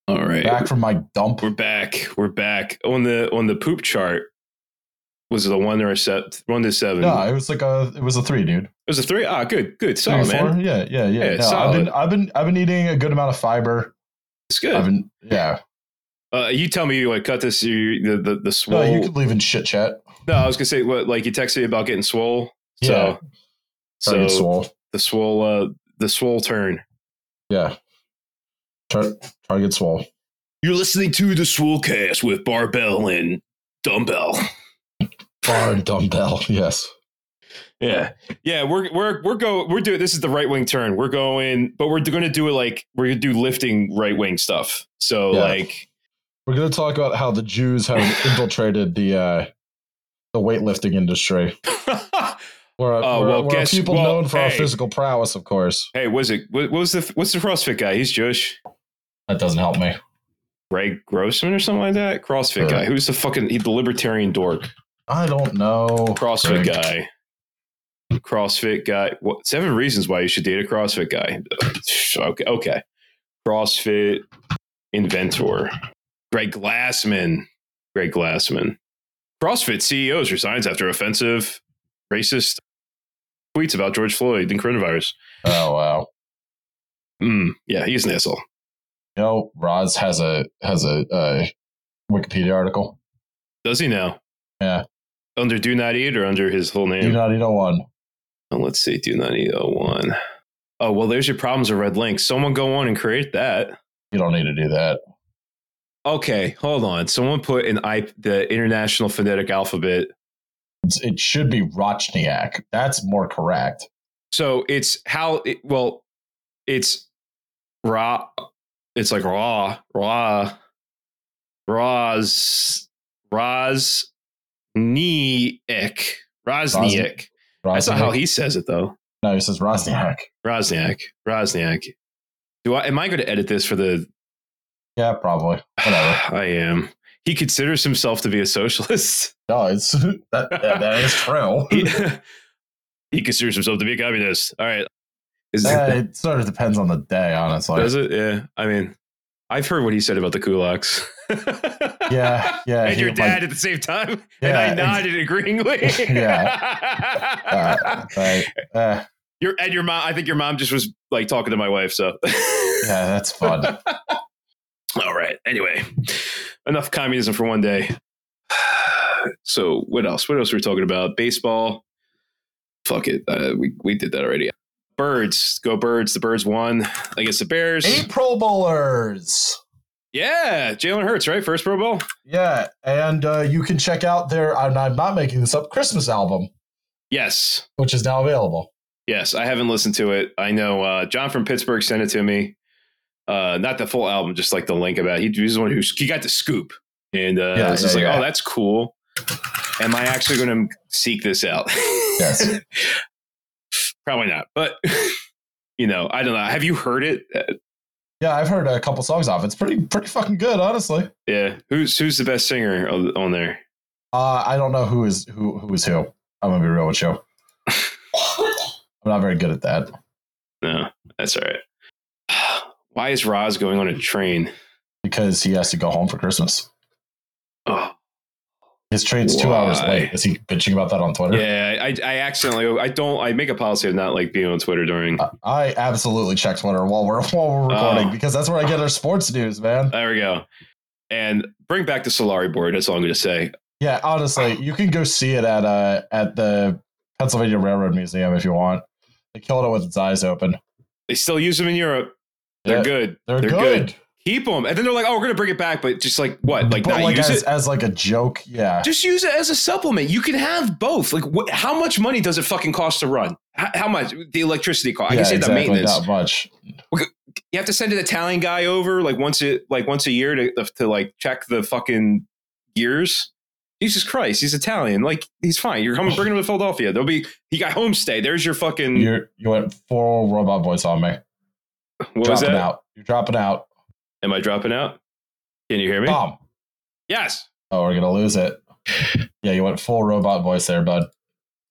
all right
Back from my dump.
We're back. We're back on the on the poop chart. Was it a one or a set? One to seven.
No, it was like a it was a three, dude.
It was a three. Ah, good, good, solid,
four?
man.
Yeah, yeah, yeah.
Yeah,
no. I've been I've been I've been eating a good amount of fiber.
It's good.
I've been yeah.
uh, you tell me you like cut this. You, the the the
No, you could leave in shit chat.
No, I was gonna say what like you texted me about getting swole. So
Yeah.
so
swole.
the swole uh the swole turn.
Yeah. Tar- target swole.
You're listening to the Swolecast with Barbell and Dumbbell.
Bar and dumbbell. Yes.
Yeah, yeah, we're we're we're go we're doing this is the right wing turn. We're going, but we're going to do it like we're going to do lifting right wing stuff. So
Yeah.
like,
We're gonna talk about how the Jews have infiltrated the uh the weightlifting industry. We're,
Oh,
we're,
well,
we're
guess-
people
well,
known for our physical prowess, of course.
hey, was it what, what was the what's the CrossFit guy? He's Jewish.
That doesn't help me.
Greg Grossman or something like that. CrossFit guy. Who's the fucking he's the libertarian dork?
I don't know.
CrossFit
Greg.
guy. CrossFit guy. What seven reasons why you should date a CrossFit guy? Okay, okay. CrossFit inventor. Greg Glassman. Greg Glassman. CrossFit CEOs resigns after offensive, racist tweets about George Floyd and coronavirus.
Oh wow.
Mm, yeah, he's an asshole.
You know, Roz has a has a uh, Wikipedia article.
Does he now?
Yeah.
Under do not eat or under his full name?
Do not eat a one.
Oh, let's see. Do not eat oh one. Oh well, there's your problems with red links. Someone go on and create that.
You don't need to do that.
Okay, hold on. Someone put in I the international phonetic alphabet.
It's, it should be Rochniak. That's more correct.
So it's how it, well, it's raw. It's like raw, raw, Roz, Roz, Niek, Rosniak. That's not how he says it though.
No, he says Rosniak.
Rosniak, Rosniak. Do I? Am I going to edit this for the?
Yeah, probably. Whatever.
I am. He considers himself to be a socialist.
No, it's that, that, that is true.
He, he considers himself to be a communist. All right. Is
Uh, it sort of depends on the day, honestly.
does it? Yeah. I mean, I've heard what he said about the kulaks.
Yeah, yeah.
and your dad at the same time, and
Yeah,
I
ex-
nodded agreeingly.
uh, right. Uh,
your and your mom. I think your mom just was like talking to my wife. So
yeah, that's fun.
All right. Anyway, enough communism for one day. So what else? What else were we talking about? Baseball. Fuck it. Uh, we we did that already. Birds. Go birds. The birds won against the Bears.
Eight Pro Bowlers.
Yeah, Jalen Hurts, right? First Pro Bowl.
Yeah, and uh, you can check out their, and I'm not making this up, Christmas album,
Yes,
which is now available.
yes. I haven't listened to it. I know uh, John from Pittsburgh sent it to me. Uh, not the full album, just like the link about. He, he was the one who he got the scoop, and uh,
Yeah,
I was just
yeah,
like,
yeah.
oh, that's cool. Am I actually going to seek this out?
Yes.
Probably not, but you know, I don't know. Have you heard it? Uh,
Yeah, I've heard a couple songs off. It's pretty, pretty fucking good, honestly.
yeah. Who's who's the best singer on on there?
Uh, I don't know who is who who is who. I'm gonna be real with you. I'm not very good at that.
No, that's all right. Why is Roz going on a train?
because he has to go home for Christmas.
Oh,
His train's two hours late. Is he bitching about that on Twitter?
yeah. I I accidentally I don't I make a policy of not like being on Twitter during.
I- I absolutely check Twitter while we're while we're recording
Oh.
because that's where I get our sports news, man.
There we go. And bring back the Solari board. That's all I'm going to say.
Yeah, honestly, you can go see it at uh at the Pennsylvania Railroad Museum if you want. They killed it with its eyes open.
They still use them in Europe. They're
Yeah,
good.
They're,
They're
good.
good. Keep them, and then they're like, "Oh, we're gonna bring it back," but just like what? Like
but
not
like
use
as,
it.
as like a joke, yeah.
Just use it as a supplement. You can have both. Like, what, how much money does it fucking cost to run? How, how much the electricity cost? I
yeah,
can say
exactly,
the maintenance.
Not much.
You have to send an Italian guy over like once it like once a year to to like check the fucking gears. Jesus Christ, he's Italian. Like he's fine. You're coming bringing him to Philadelphia. There'll be he got homestay. There's your fucking
You you went full robot voice on me.
what was
dropping
that?
out. You're dropping out.
Am I dropping out? Can you hear me?
Tom.
Yes.
Oh, we're gonna lose it. Yeah, you went full robot voice there, bud.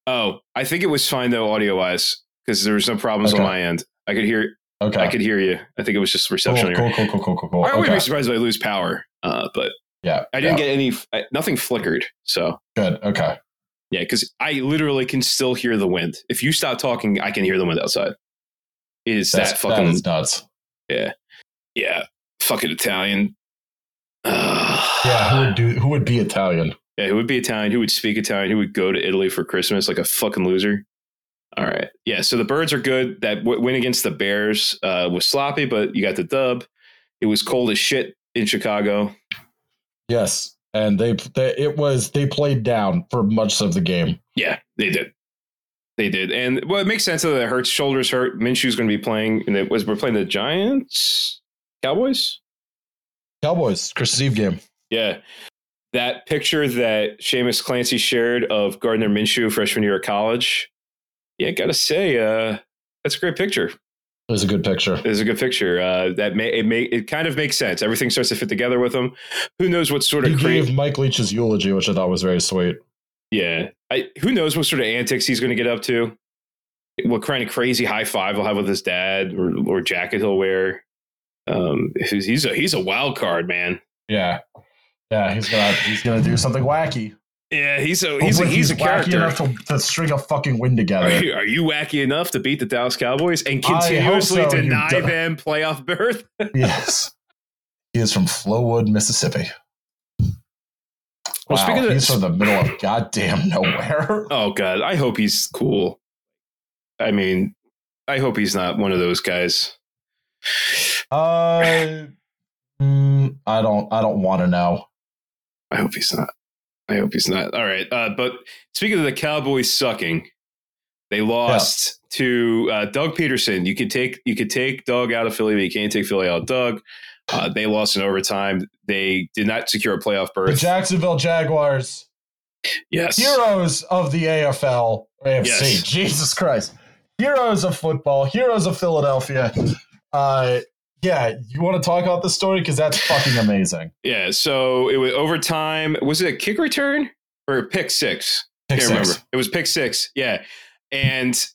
Oh, I think it was fine though, audio wise, because there was no problems
Okay.
on my end. I could hear.
Okay.
I could hear you. I think it was just reception. on your-
cool, cool, cool, cool, cool, cool.
I wouldn't
Okay.
be surprised if I lose power, uh, but
Yeah.
I didn't
yeah.
get any. I, nothing flickered. So
good. Okay.
yeah, because I literally can still hear the wind. If you stop talking, I can hear the wind outside. It is
That's,
that fucking
that is nuts.
yeah, yeah, fucking Italian.
Yeah, who would do who would be Italian?
Yeah, who would be Italian? Who would speak Italian? Who would go to Italy for Christmas like a fucking loser? All right. Yeah, so the birds are good. That w- win against the Bears uh, was sloppy, but you got the dub. It was cold as shit in Chicago.
Yes. And they, they it was they played down for much of the game.
Yeah, they did. They did. And well, it makes sense that it hurts. Shoulders hurt. Minshew's going to be playing. And it was we're playing the Giants, Cowboys.
Cowboys, Christmas Eve game.
Yeah. That picture that Seamus Clancy shared of Gardner Minshew freshman year of college. Yeah, gotta say, uh, that's a great picture.
It was a good picture.
It's a good picture. Uh, that may it may it kind of makes sense. Everything starts to fit together with him. Who knows what sort
He
of
gave
cra-
Mike Leach's eulogy, which I thought was very sweet.
yeah. I, who knows what sort of antics he's going to get up to? What kind of crazy high five he'll have with his dad, or, or jacket he'll wear? Um, he's he's a he's a wild card, man.
Yeah. Yeah, he's gonna he's gonna do something wacky.
Yeah, he's a he's a,
Hopefully
he's a
wacky
character.
enough to, to string a fucking win together.
Are you, are you wacky enough to beat the Dallas Cowboys and continuously
so,
deny them playoff berth?
yes. He is from Flowood, Mississippi.
Well,
wow,
speaking of
he's from the middle of goddamn nowhere.
Oh god, I hope he's cool. I mean, I hope he's not one of those guys.
Uh, mm, I don't. I don't want to know.
I hope he's not. I hope he's not. All right. Uh, but speaking of the Cowboys sucking, they lost to uh, Doug Pederson. You could take you could take Doug out of Philly, but you can't take Philly out of Doug. Uh, they lost in overtime. They did not secure a playoff berth. The.
Jacksonville Jaguars,
yes.
heroes of the AFL, AFC.
Yes.
Jesus Christ, heroes of football, heroes of Philadelphia. Uh, yeah, you want to talk about this story because that's fucking amazing.
Yeah. So it was overtime. Was it a kick return or a pick six?
Pick
can't
six.
remember. It was pick six. Yeah, and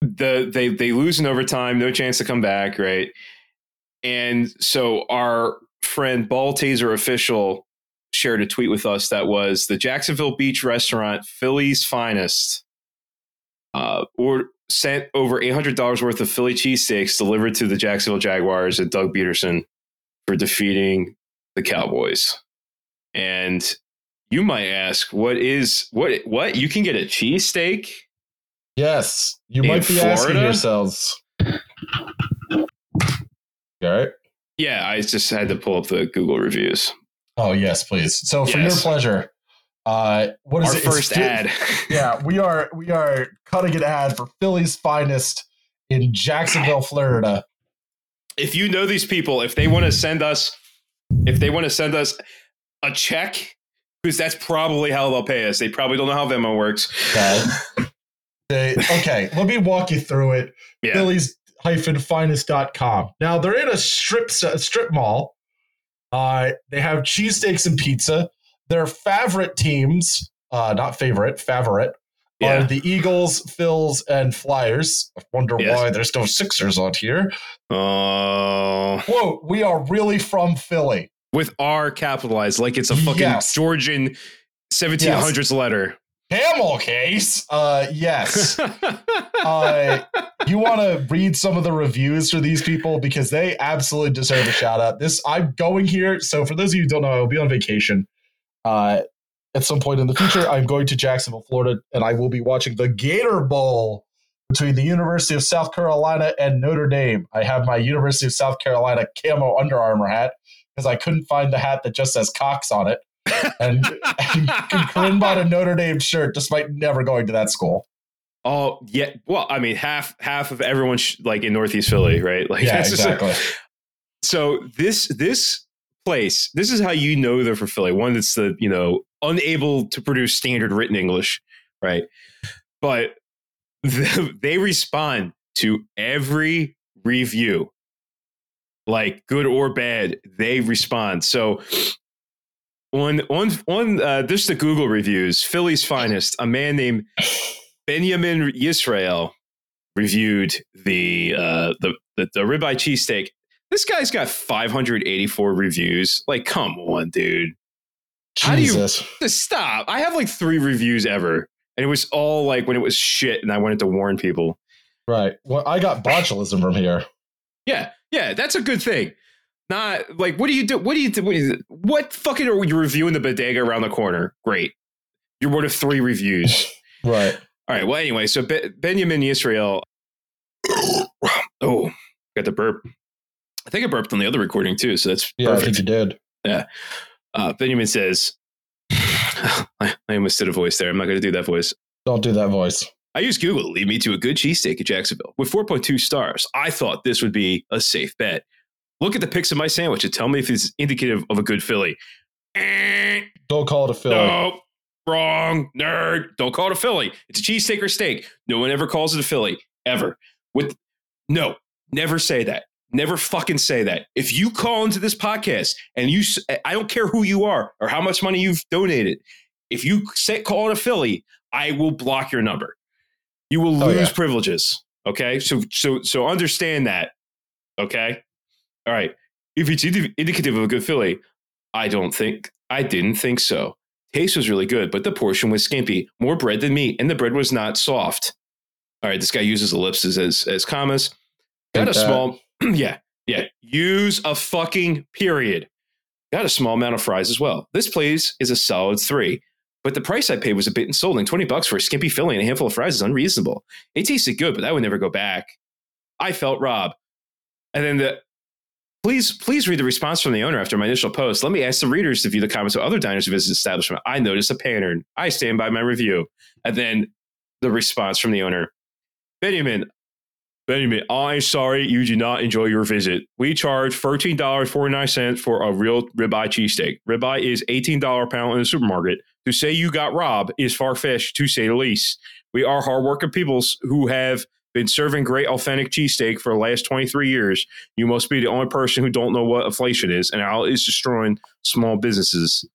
the they they lose in overtime, no chance to come back, right? And so our friend Ball Taser official shared a tweet with us that was the Jacksonville Beach restaurant, Philly's finest, uh, or sent over eight hundred dollars worth of Philly cheesesteaks delivered to the Jacksonville Jaguars and Doug Pederson for defeating the Cowboys. And you might ask, what is what what you can get a cheesesteak?
Yes, you might be asking yourselves. All right?
Yeah, I just had to pull up the Google reviews.
Oh yes, please. So for
Yes.
your pleasure, uh, what is
Our
it? It's
first
Phil-
ad.
yeah, we are we are cutting an ad for Philly's finest in Jacksonville, Florida.
if you know these people, if they want to send us, if they want to send us a check, because that's probably how they'll pay us. They probably don't know how Venmo works.
Okay. They, okay, let me walk you through it.
Yeah.
Phillies finest.com. Now they're in a strip strip mall. Uh, they have cheesesteaks and pizza. Their favorite teams, uh, not favorite, favorite,
Yeah.
are the Eagles, Phils, and Flyers. I wonder
Yes.
why there's no Sixers on here.
Oh,
Whoa, we are really from Philly.
with R capitalized, like it's a fucking
Yes.
Georgian 1700s letter.
Camel case. Uh, yes. uh, you want to read some of the reviews for these people because they absolutely deserve a shout out. This I'm going here. So for those of you who don't know, I will be on vacation. Uh, at some point in the future, I'm going to Jacksonville, Florida, and I will be watching the Gator Bowl between the University of South Carolina and Notre Dame. I have my University of South Carolina camo Under Armour hat because I couldn't find the hat that just says Cox on it. And, and Corinne bought a Notre Dame shirt despite never going to that school.
Oh yeah. Well, I mean, half half of everyone sh- like in Northeast Philly, right? Like
Yeah,
that's just a-
exactly.
so this this place, this is how you know they're for Philly. One that's the you know unable to produce standard written English, right? But the, they respond to every review, like good or bad. They respond. So on on on uh, this the Google reviews. Philly's finest, a man named Benjamin Yisrael reviewed the uh, the the, the ribeye cheesesteak. This guy's got 584 reviews. Like, come on, dude. How do you- stop. I have like three reviews ever. And it was all like when it was shit and I wanted to warn people.
Right. Well, I got botulism from here.
Yeah, yeah, that's a good thing. Not like what do you do? What do you do? What, what fucking are you reviewing the bodega around the corner? Great. You're one of three reviews.
Right.
All right. Well, anyway, so Be- Benjamin Israel. Oh, got the burp. I think I burped on the other recording too, so that's
Yeah, I
perfect.
think you did. Yeah.
Uh, Benjamin says, I, I almost did a voice there. I'm not going to do that voice.
Don't do that voice.
I used Google to lead me to a good cheesesteak at Jacksonville with 4.2 stars. I thought this would be a safe bet. Look at the pics of my sandwich and tell me if it's indicative of a good Philly. Eh,
Don't call it a Philly.
no, wrong, nerd. Don't call it a Philly. It's a cheesesteak or steak. No one ever calls it a Philly, ever. With no, never say that. Never fucking say that. If you call into this podcast and you, I don't care who you are or how much money you've donated. If you say call it a Philly, I will block your number. You will
Oh,
lose
yeah.
privileges. Okay, so so so understand that. Okay, all right. If it's indi- indicative of a good Philly, I don't think I didn't think so. Taste was really good, but the portion was skimpy. More bread than meat, and the bread was not soft. All right, this guy uses ellipses as as commas. Got a
that.
small, yeah, yeah. Use a fucking period. Got a small amount of fries as well. This place is a solid three, but the price I paid was a bit insulting. Twenty bucks for a skimpy filling and a handful of fries is unreasonable. It tasted good, but I would never go back. I felt robbed. And then the please please read the response from the owner after my initial post. Let me ask the readers to view the comments of other diners who visit the establishment. I noticed a pattern. I stand by my review. And then the response from the owner. Benjamin, Benjamin, I'm sorry you did not enjoy your visit. We charge $13.49 for a real ribeye cheesesteak. Ribeye is $18 a pound in the supermarket. To say you got robbed is far fetched, to say the least. We are hardworking peoples who have been serving great authentic cheesesteak for the last 23 years. You must be the only person who don't know what inflation is, and how it's destroying small businesses.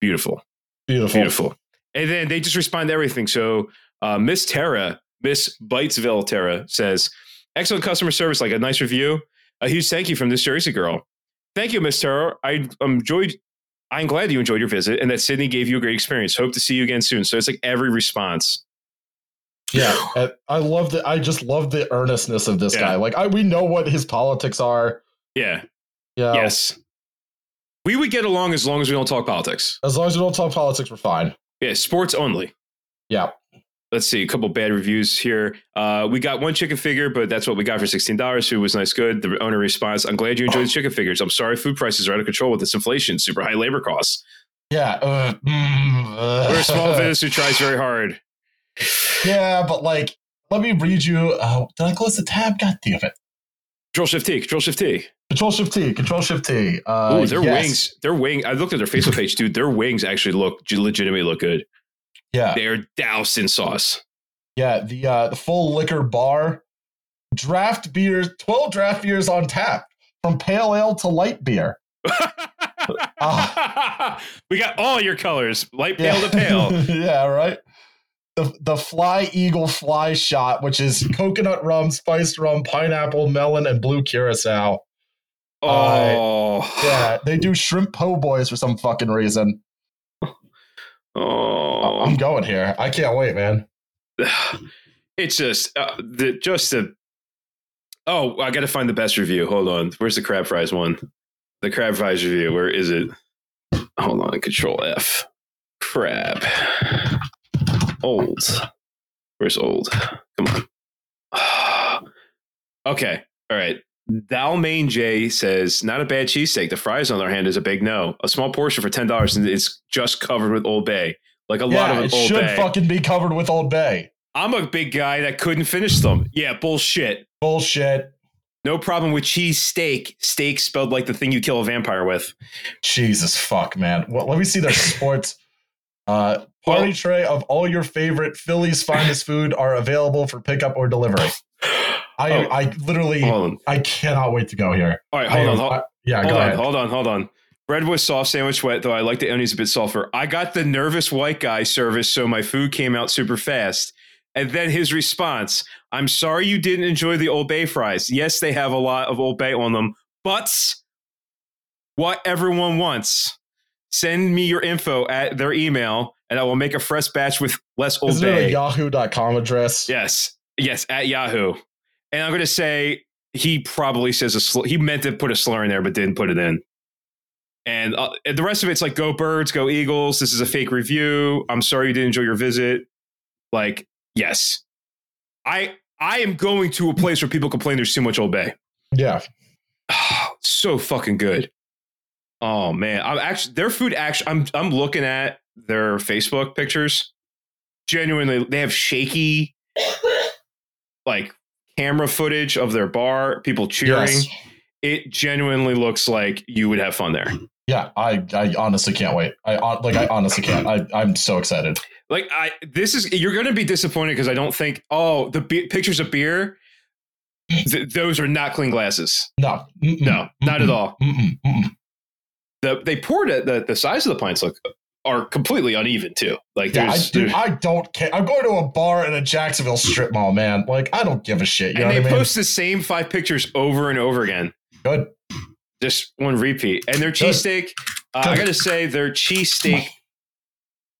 Beautiful.
Beautiful.
Beautiful. And then they just respond to everything. So uh, Miss Tara, Miss Bitesville Tara says, excellent customer service, like a nice review. A huge thank you from this Jersey girl. Thank you, Miss Tara. I enjoyed. I'm glad you enjoyed your visit and that Sydney gave you a great experience. Hope to see you again soon. So it's like every response.
Yeah, I love the. I just love the earnestness of this
Yeah.
guy. Like, I we know what his politics are.
Yeah.
Yeah.
Yes. We would get along as long as we don't talk politics.
As long as we don't talk politics, we're fine.
Yeah, sports only.
Yeah.
Let's see a couple bad reviews here. Uh, we got one chicken figure, but that's what we got for sixteen dollars. Food was nice, good. The owner responds, "I'm glad you enjoyed the chicken figures. I'm sorry, food prices are out of control with this inflation, super high labor costs.
Yeah. Uh, mm, uh.
We're a small business who tries very hard.
Yeah, but like, let me read you. Oh, did I close the tab? God damn it.
Control Shift T, Control Shift T.
Control Shift T. Control Shift T. Uh,
Ooh, their
yes.
wings, their wing. I looked at their Facebook page, dude. Their wings actually look legitimately look good.
Yeah.
They're doused in sauce.
Yeah. The uh, the full liquor bar, draft beers, twelve draft beers on tap, from pale ale to light beer.
we got all your colors, light pale to pale.
yeah, right. The the Fly Eagle Fly Shot, which is coconut rum, spiced rum, pineapple, melon, and blue curacao.
Oh,
Yeah, they do shrimp po' boys for some fucking reason.
Oh.
I'm going here. I can't wait, man.
it's just uh, the just the. Oh, I got to find the best review. Hold on, where's the crab fries one? The crab fries review. Where is it? Hold on, Control F. crab. Old. Where's old? Come on. okay. All right. Dalmain J says, not a bad cheesesteak. The fries, on the other hand, is a big no. A small portion for ten dollars, and it's just covered with Old Bay. Like a lot
yeah,
of
it
Old
should
Bay.
fucking be covered with Old Bay.
I'm a big guy that couldn't finish them. Yeah, bullshit.
Bullshit.
No problem with cheese steak. Steak spelled like the thing you kill a vampire with.
Jesus fuck, man. Well, let me see their sports. Uh, party
Well-
tray of all your favorite Philly's finest food are available for pickup or delivery. I,
Oh.
I literally, I cannot wait to go here.
All right, hold
I-
on. Hold,
I- yeah,
hold
go
on.
ahead.
Hold on. Hold on. Bread with soft sandwich wet, though I like the onions a bit sulfur. I got the nervous white guy service, so my food came out super fast. And then his response I'm sorry you didn't enjoy the Old Bay fries. Yes, they have a lot of Old Bay on them, but what everyone wants. Send me your info at their email, and I will make a fresh batch with less Old Bay.
Isn't it a yahoo.com address?
Yes, yes, at Yahoo. And I'm going to say he probably says a slur. He meant to put a slur in there, but didn't put it in. And, uh, and the rest of it's like, go birds, go Eagles. This is a fake review. I'm sorry you didn't enjoy your visit. Like, yes, I I am going to a place where people complain there's too much Old Bay.
Yeah.
so fucking good. Oh man, I'm actually their food. Actually, I'm I'm looking at their Facebook pictures. Genuinely, they have shaky, like camera footage of their bar, people cheering.
Yes.
It genuinely looks like you would have fun there.
Yeah, I, I honestly can't wait. I uh, like I honestly can't. I, I'm so excited.
Like I, this is you're going to be disappointed because I don't think. Oh, the be- pictures of beer. Th- those are not clean glasses.
No, Mm-mm.
No, not at
Mm-mm.
all.
Mm-mm. Mm-mm.
the they poured it. The, the size of the pints look are completely uneven too. Like
Yeah, I,
there's,
dude, I don't care. I'm going to a bar in a Jacksonville strip mall, man. Like I don't give a shit. You
and
know
they
what I mean?
post the same five pictures over and over again,
Good.
just one repeat. And their cheesesteak, uh, I
Good.
got to say, their cheesesteak,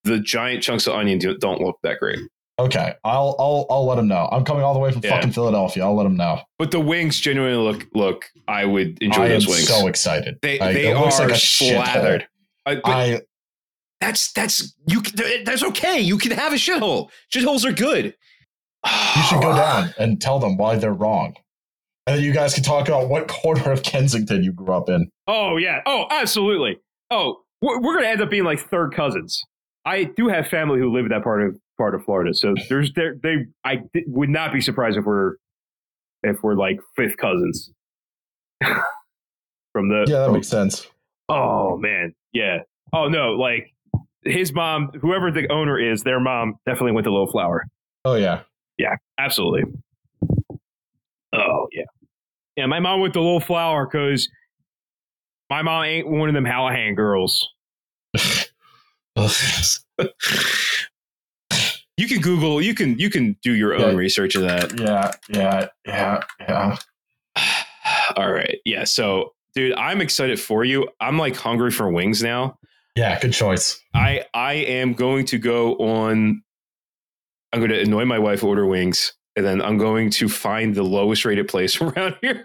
the giant chunks of onion do, don't look that great.
Okay, I'll I'll I'll let them know. I'm coming all the way from
Yeah.
fucking Philadelphia. I'll let them know.
But the wings genuinely look look. I would enjoy
I
those wings.
so excited.
they
Like,
they are
like a
slathered. I-
I
that's that's you. can- That's okay. You can have a shithole. Shitholes are good.
you should go down and tell them why they're wrong, and then you guys can talk about what corner of Kensington you grew up in.
Oh yeah. Oh, absolutely. Oh, we're, we're gonna end up being like third cousins. I do have family who live in that part of part of Florida, so there's there they. I would not be surprised if we're if we're like fifth cousins from the.
Yeah, that
from-
makes sense.
oh man, yeah. Oh no, like his mom, whoever the owner is, their mom definitely went to Little Flower.
Oh yeah.
Yeah, absolutely. Oh yeah, yeah. My mom went to Little Flower because my mom ain't one of them Hallahan girls. Oh, you can Google. You can you can do your own
Yeah.
research of that.
yeah, yeah, yeah, yeah.
All right. Yeah. So, dude, I'm excited for you. I'm like hungry for wings now.
Yeah, good choice.
I I am going to go on. I'm going to annoy my wife, order wings, and then I'm going to find the lowest rated place around here.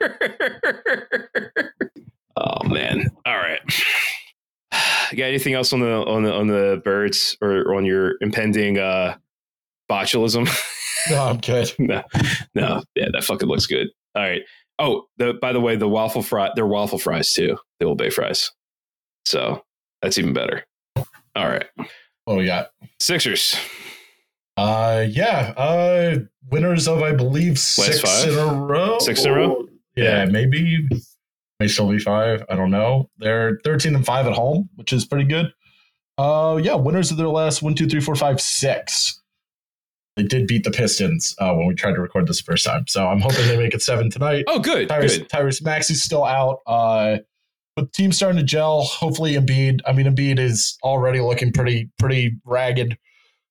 oh man! All right. You got anything else on the on the on the birds or on your impending uh botulism?
No, I'm good.
no, no, yeah, that fucking looks good. All right. Oh, the by the way, the waffle fry, they're waffle fries too, the Old Bay fries. So that's even better. All right,
What we got?
Sixers.
Uh, yeah. Uh, winners of I believe six
five?
in a row.
Six in a row?
Yeah, maybe. May still be five. I don't know. They're thirteen and five at home, which is pretty good. Uh, yeah. Winners of their last one, two, three, four, five, six. They did beat the Pistons uh, when we tried to record this the first time, so I'm hoping they make it seven tonight.
Oh, good,
Tyrese,
good.
Tyrese Maxey's still out. Uh, but the team's starting to gel. Hopefully, Embiid. I mean, Embiid is already looking pretty, pretty ragged.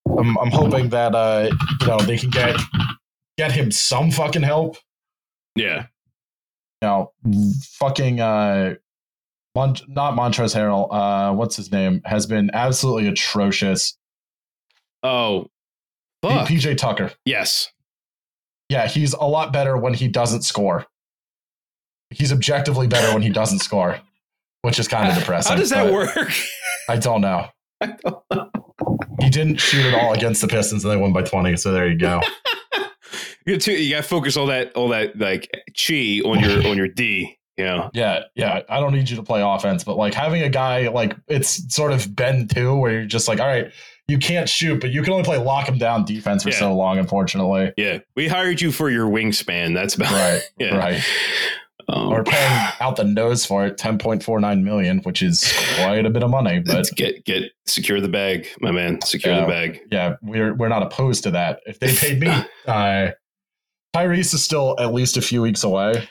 I'm, I'm hoping that uh, you know they can get get him some fucking help.
Yeah.
You know, fucking uh, Mon- not Montrezl Harrell. Uh, what's his name? Has been absolutely atrocious.
Oh, fuck.
PJ Tucker.
yes.
Yeah, he's a lot better when he doesn't score. He's objectively better when he doesn't score, which is kind of depressing.
How does that work?
I don't know.
I don't know.
he didn't shoot at all against the Pistons, and they won by twenty. So there you go.
You got to you got to focus all that all that like chi on your on your D. Yeah.
Yeah, yeah. I don't need you to play offense, but like having a guy like it's sort of Ben too, where you're just like, all right, you can't shoot, but you can only play lock him down defense for
Yeah.
so long. Unfortunately,
Yeah, we hired you for your wingspan. That's about
right,
Yeah.
right.
Um,
We're paying out the nose for it, ten point four nine million, which is quite a bit of money. But
get get secure the bag, my man. Secure
Yeah.
the bag.
yeah, we're we're not opposed to that. If they paid me, uh, Tyrese is still at least a few weeks away.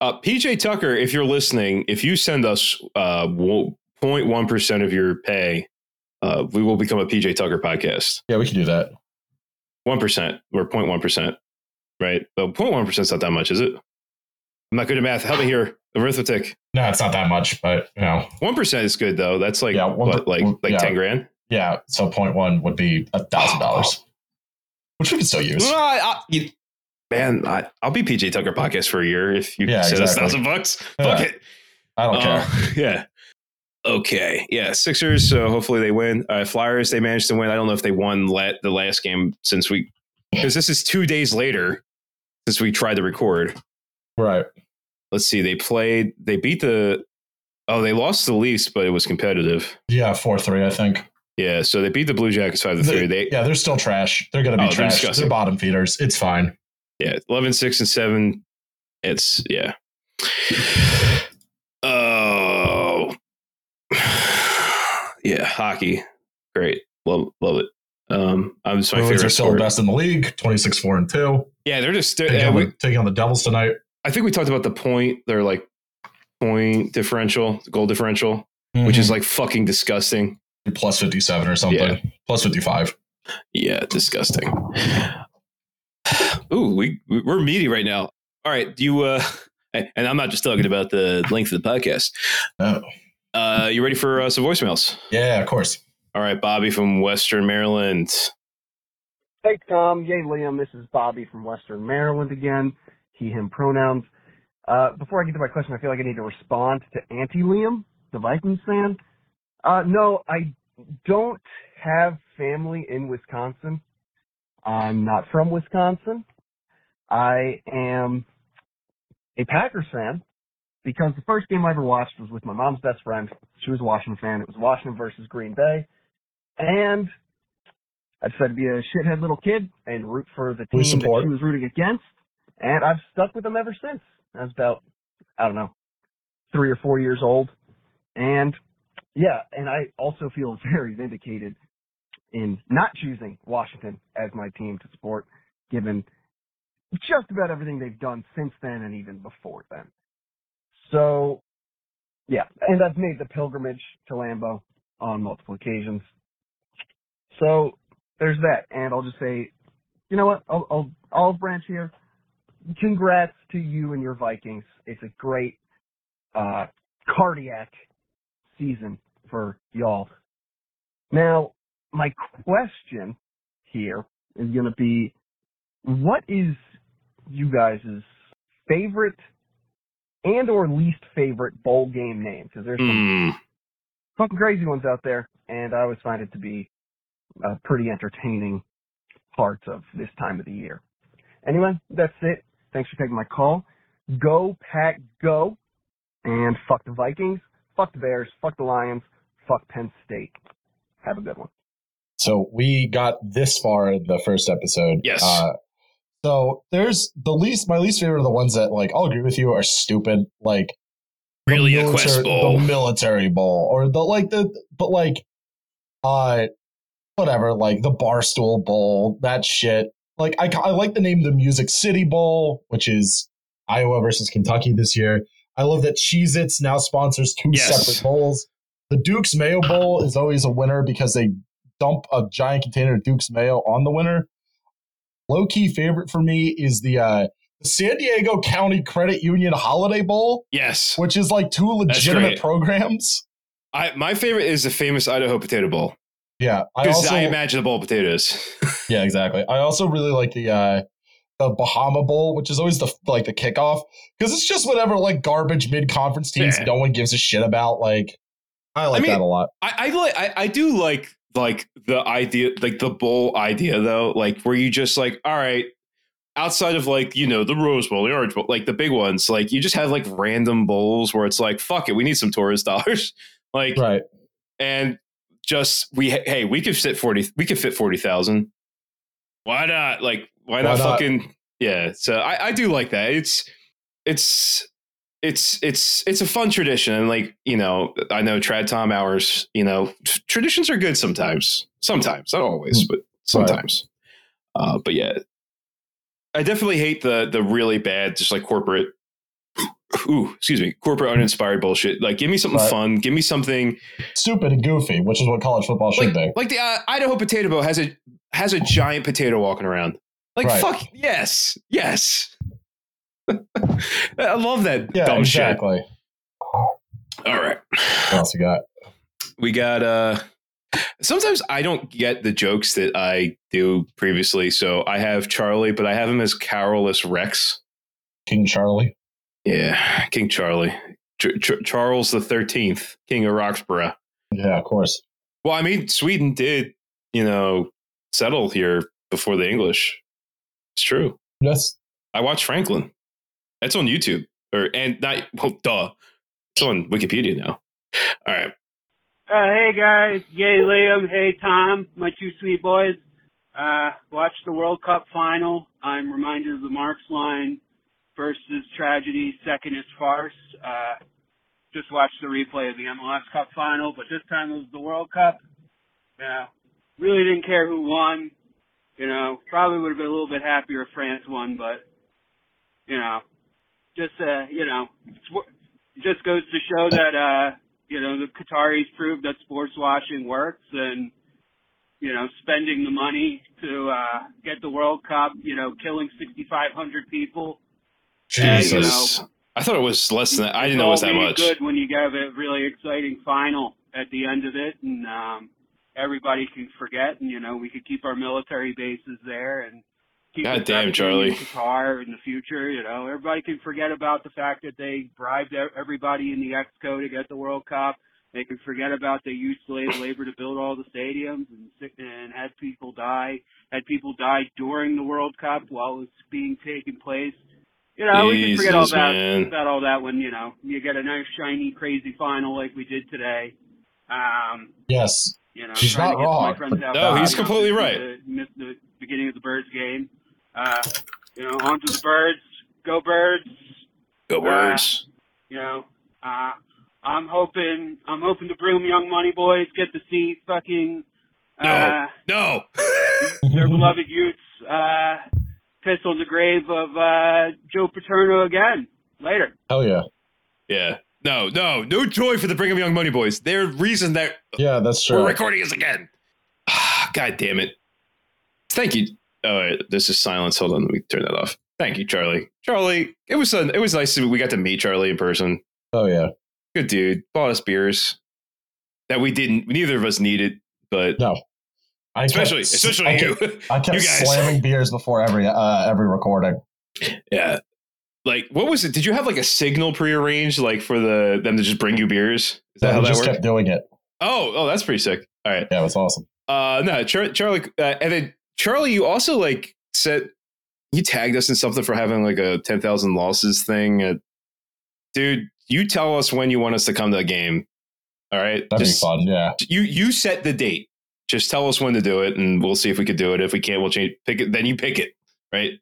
Uh, PJ Tucker, if you're listening, if you send us uh, 0.1 percent of your pay, uh, we will become a PJ Tucker podcast.
Yeah, we can do that.
One percent or 0.1 percent, right? So 0.1 percent is not that much, is it? I'm not good at math. Help me here. Arithmetic.
No, it's not that much, but you know,
One percent is good though. That's like
Yeah, one
what, like like
yeah.
ten grand.
yeah. So point one would be a thousand dollars, which we could still use.
Well, I- man, I, I'll be PJ Tucker podcast for a year if you
Yeah,
send us
exactly.
thousand bucks. Fuck it.
I don't care.
Uh, yeah. Okay. Yeah. Sixers. So hopefully they win. Uh, Flyers. They managed to win. I don't know if they won let the last game since we because this is two days later since we tried to record.
Right.
Let's see. They played. They beat the. Oh, they lost the Leafs, but it was competitive.
Yeah, four three. I think.
Yeah. So they beat the Blue Jackets five to three. They
yeah, they're still trash. They're gonna be
Oh, they're
trash. They're bottom feeders. It's fine.
yeah 11 6 and 7 it's yeah oh yeah hockey great love love it um i'm just my
Bruins
favorite
are still
sport.
best in the league. Twenty six four and two.
yeah they're just they're,
Taking,
yeah,
on
we,
taking on the Devils tonight.
I think we talked about the point they're like point differential goal differential which is like fucking disgusting
plus fifty seven or something.
Yeah.
Plus fifty five.
yeah disgusting ooh we we- we're meaty right now all right do you uh and i'm not just talking about the length of the podcast
Oh.
Uh, you ready for uh, some voicemails?
Yeah, of course.
All right, Bobby from Western Maryland.
Hey Tom, yay Liam, this is Bobby from Western Maryland again. He, him pronouns. Uh, before I get to my question, I feel like I need to respond to Auntie Liam, the Vikings fan. Uh, no, I don't have family in Wisconsin. I'm not from Wisconsin. I am a Packers fan because the first game I ever watched was with my mom's best friend. She was a Washington fan. It was Washington versus Green Bay. And I decided to be a shithead little kid and root for the team that she was rooting against. And I've stuck with them ever since. I was about, I don't know, three or four years old. And yeah, and I also feel very vindicated in not choosing Washington as my team to support, given just about everything they've done since then and even before then. So, yeah, and I've made the pilgrimage to Lambeau on multiple occasions. So there's that, and I'll just say, you know what? I'll, I'll olive branch here. Congrats to you and your Vikings. It's a great uh, cardiac season for y'all. Now, my question here is going to be, what is you guys' favorite and or least favorite bowl game name? Because there's some
Hmm.
fucking crazy ones out there, and I always find it to be a pretty entertaining part of this time of the year. Anyway, that's it. Thanks for taking my call. Go Pack Go, and fuck the Vikings, fuck the Bears, fuck the Lions, fuck Penn State. Have a good one.
So we got this far in the first episode.
Yes.
Uh, so there's the least my least favorite are the ones that like I'll agree with you are stupid. Like the
Really, a
military,
Quest Bowl?
the military bowl, or the like the but like uh whatever, like the Barstool Bowl, that shit. Like I I like the name the Music City Bowl, which is Iowa versus Kentucky this year. I love that Cheez Its now sponsors two
Yes.
separate bowls. The Duke's Mayo Bowl is always a winner because they dump a giant container of Duke's Mayo on the winner. Low key favorite for me is the uh, San Diego County Credit Union Holiday Bowl,
Yes.
which is like two legitimate programs.
I, my favorite is the famous Idaho Potato Bowl.
Yeah, I also
I, imagine the bowl of potatoes.
yeah exactly. I also really like the uh, the Bahama Bowl, which is always the like the kickoff because it's just whatever like garbage mid conference teams
Yeah.
no one gives a shit about. Like I like
I mean,
that a lot.
I, I like I, I do like like the idea, like the bowl idea though, like where you just like, all right, outside of like you know the Rose Bowl, the Orange Bowl, like the big ones, like you just have like random bowls where it's like, fuck it, we need some tourist dollars, like,
Right.
and just we hey we could fit forty, we could fit forty thousand. Why not? Like, why,
Why
not,
not?
fucking yeah? So I I do like that. It's it's it's it's it's a fun tradition and like you know i know trad tom hours you know t- traditions are good sometimes sometimes not always but sometimes uh but yeah i definitely hate the the really bad just like corporate ooh excuse me corporate uninspired bullshit like give me something
Right.
fun give me something
Stupid and goofy, which is what college football should
like,
be.
like the uh, idaho potato bowl has a has a giant potato walking around like
Right.
fuck yes yes i love that
Yeah,
dumb
exactly.
shit all right
What else you got?
we got uh sometimes i don't get the jokes that i do previously so i have charlie but i have him as carolus rex
King Charlie.
Yeah king charlie. Ch- Ch- charles the 13th king of roxborough.
Yeah, of course.
well i mean sweden did you know settle here before the english. It's true.
Yes.
i watched franklin. That's on youtube. Or and not well duh. It's on wikipedia now. All right.
Uh, hey guys, yay Liam, hey Tom, my two sweet boys. Uh, watched the World Cup final. I'm reminded of the Marx line. First is tragedy, second is farce. Uh, just watched the replay of the MLS Cup final, but this time it was the World Cup. Yeah, really didn't care who won. You know, probably would have been a little bit happier if France won, but you know, just uh, you know, it just goes to show that uh, you know, the Qataris proved that sports washing works and, you know, spending the money to, uh, get the World Cup, you know, killing 6,500 people. And, you
Jesus.
know,
i thought it was less than that i didn't know it was that
really
much
good when you have a really exciting final at the end of it and, um, everybody can forget and, you know, we could keep our military bases there and keep
God damn, Charlie.
in Qatar in the future, you know, everybody can forget about the fact that they bribed e- everybody in the Exco to get the World Cup. They can forget about they used slave labor to build all the stadiums and sick- and had people die, had people die during the World Cup while it was being taken place. You know, we can forget all that
man.
about all that when you know you get a nice shiny crazy final like we did today. Um,
Yes.
you know,
He's
trying
not wrong.
my friends out
No,
there,
he's
you know,
completely
missed
right.
The, missed the beginning of the Birds game. Uh, you know, on to the Birds. Go Birds.
Go
Uh. You know, uh, I'm hoping, I'm hoping the Brigham Young Money Boys get to see fucking, uh,
no.
their beloved youths, uh, piss on the grave of, uh, Joe Paterno again later.
Hell yeah.
yeah. No, no, no joy for the Brigham Young Money Boys. They're reason that
Yeah, that's true.
we're recording this again. Ah, God damn it. Thank you. All right, this is silence. Hold on, let me turn that off. Thank you, Charlie. Charlie, it was uh, it was nice to we got to meet Charlie in person.
Oh yeah.
Good dude. Bought us beers that we didn't. Neither of us needed, but
No. I
especially
kept,
especially
I
you.
Kept, I kept slamming beers before every uh, every recording.
Yeah. Like, what was it? Did you have like a signal prearranged, like for the them to just bring you beers? Is that
Yeah,
how that
just
worked?
kept doing it.
Oh, oh, that's pretty sick. All right.
Yeah, that's awesome.
Uh, no, Char- Charlie, uh, and then Charlie, you also like said you tagged us in something for having like a ten thousand losses thing. Uh, dude, you tell us when you want us to come to a game. All right,
That'd
Just-
be fun. Yeah.
You you set the date. Just tell us when to do it, and we'll see if we could do it. If we can't, we'll change. Pick it. Then you pick it. Right.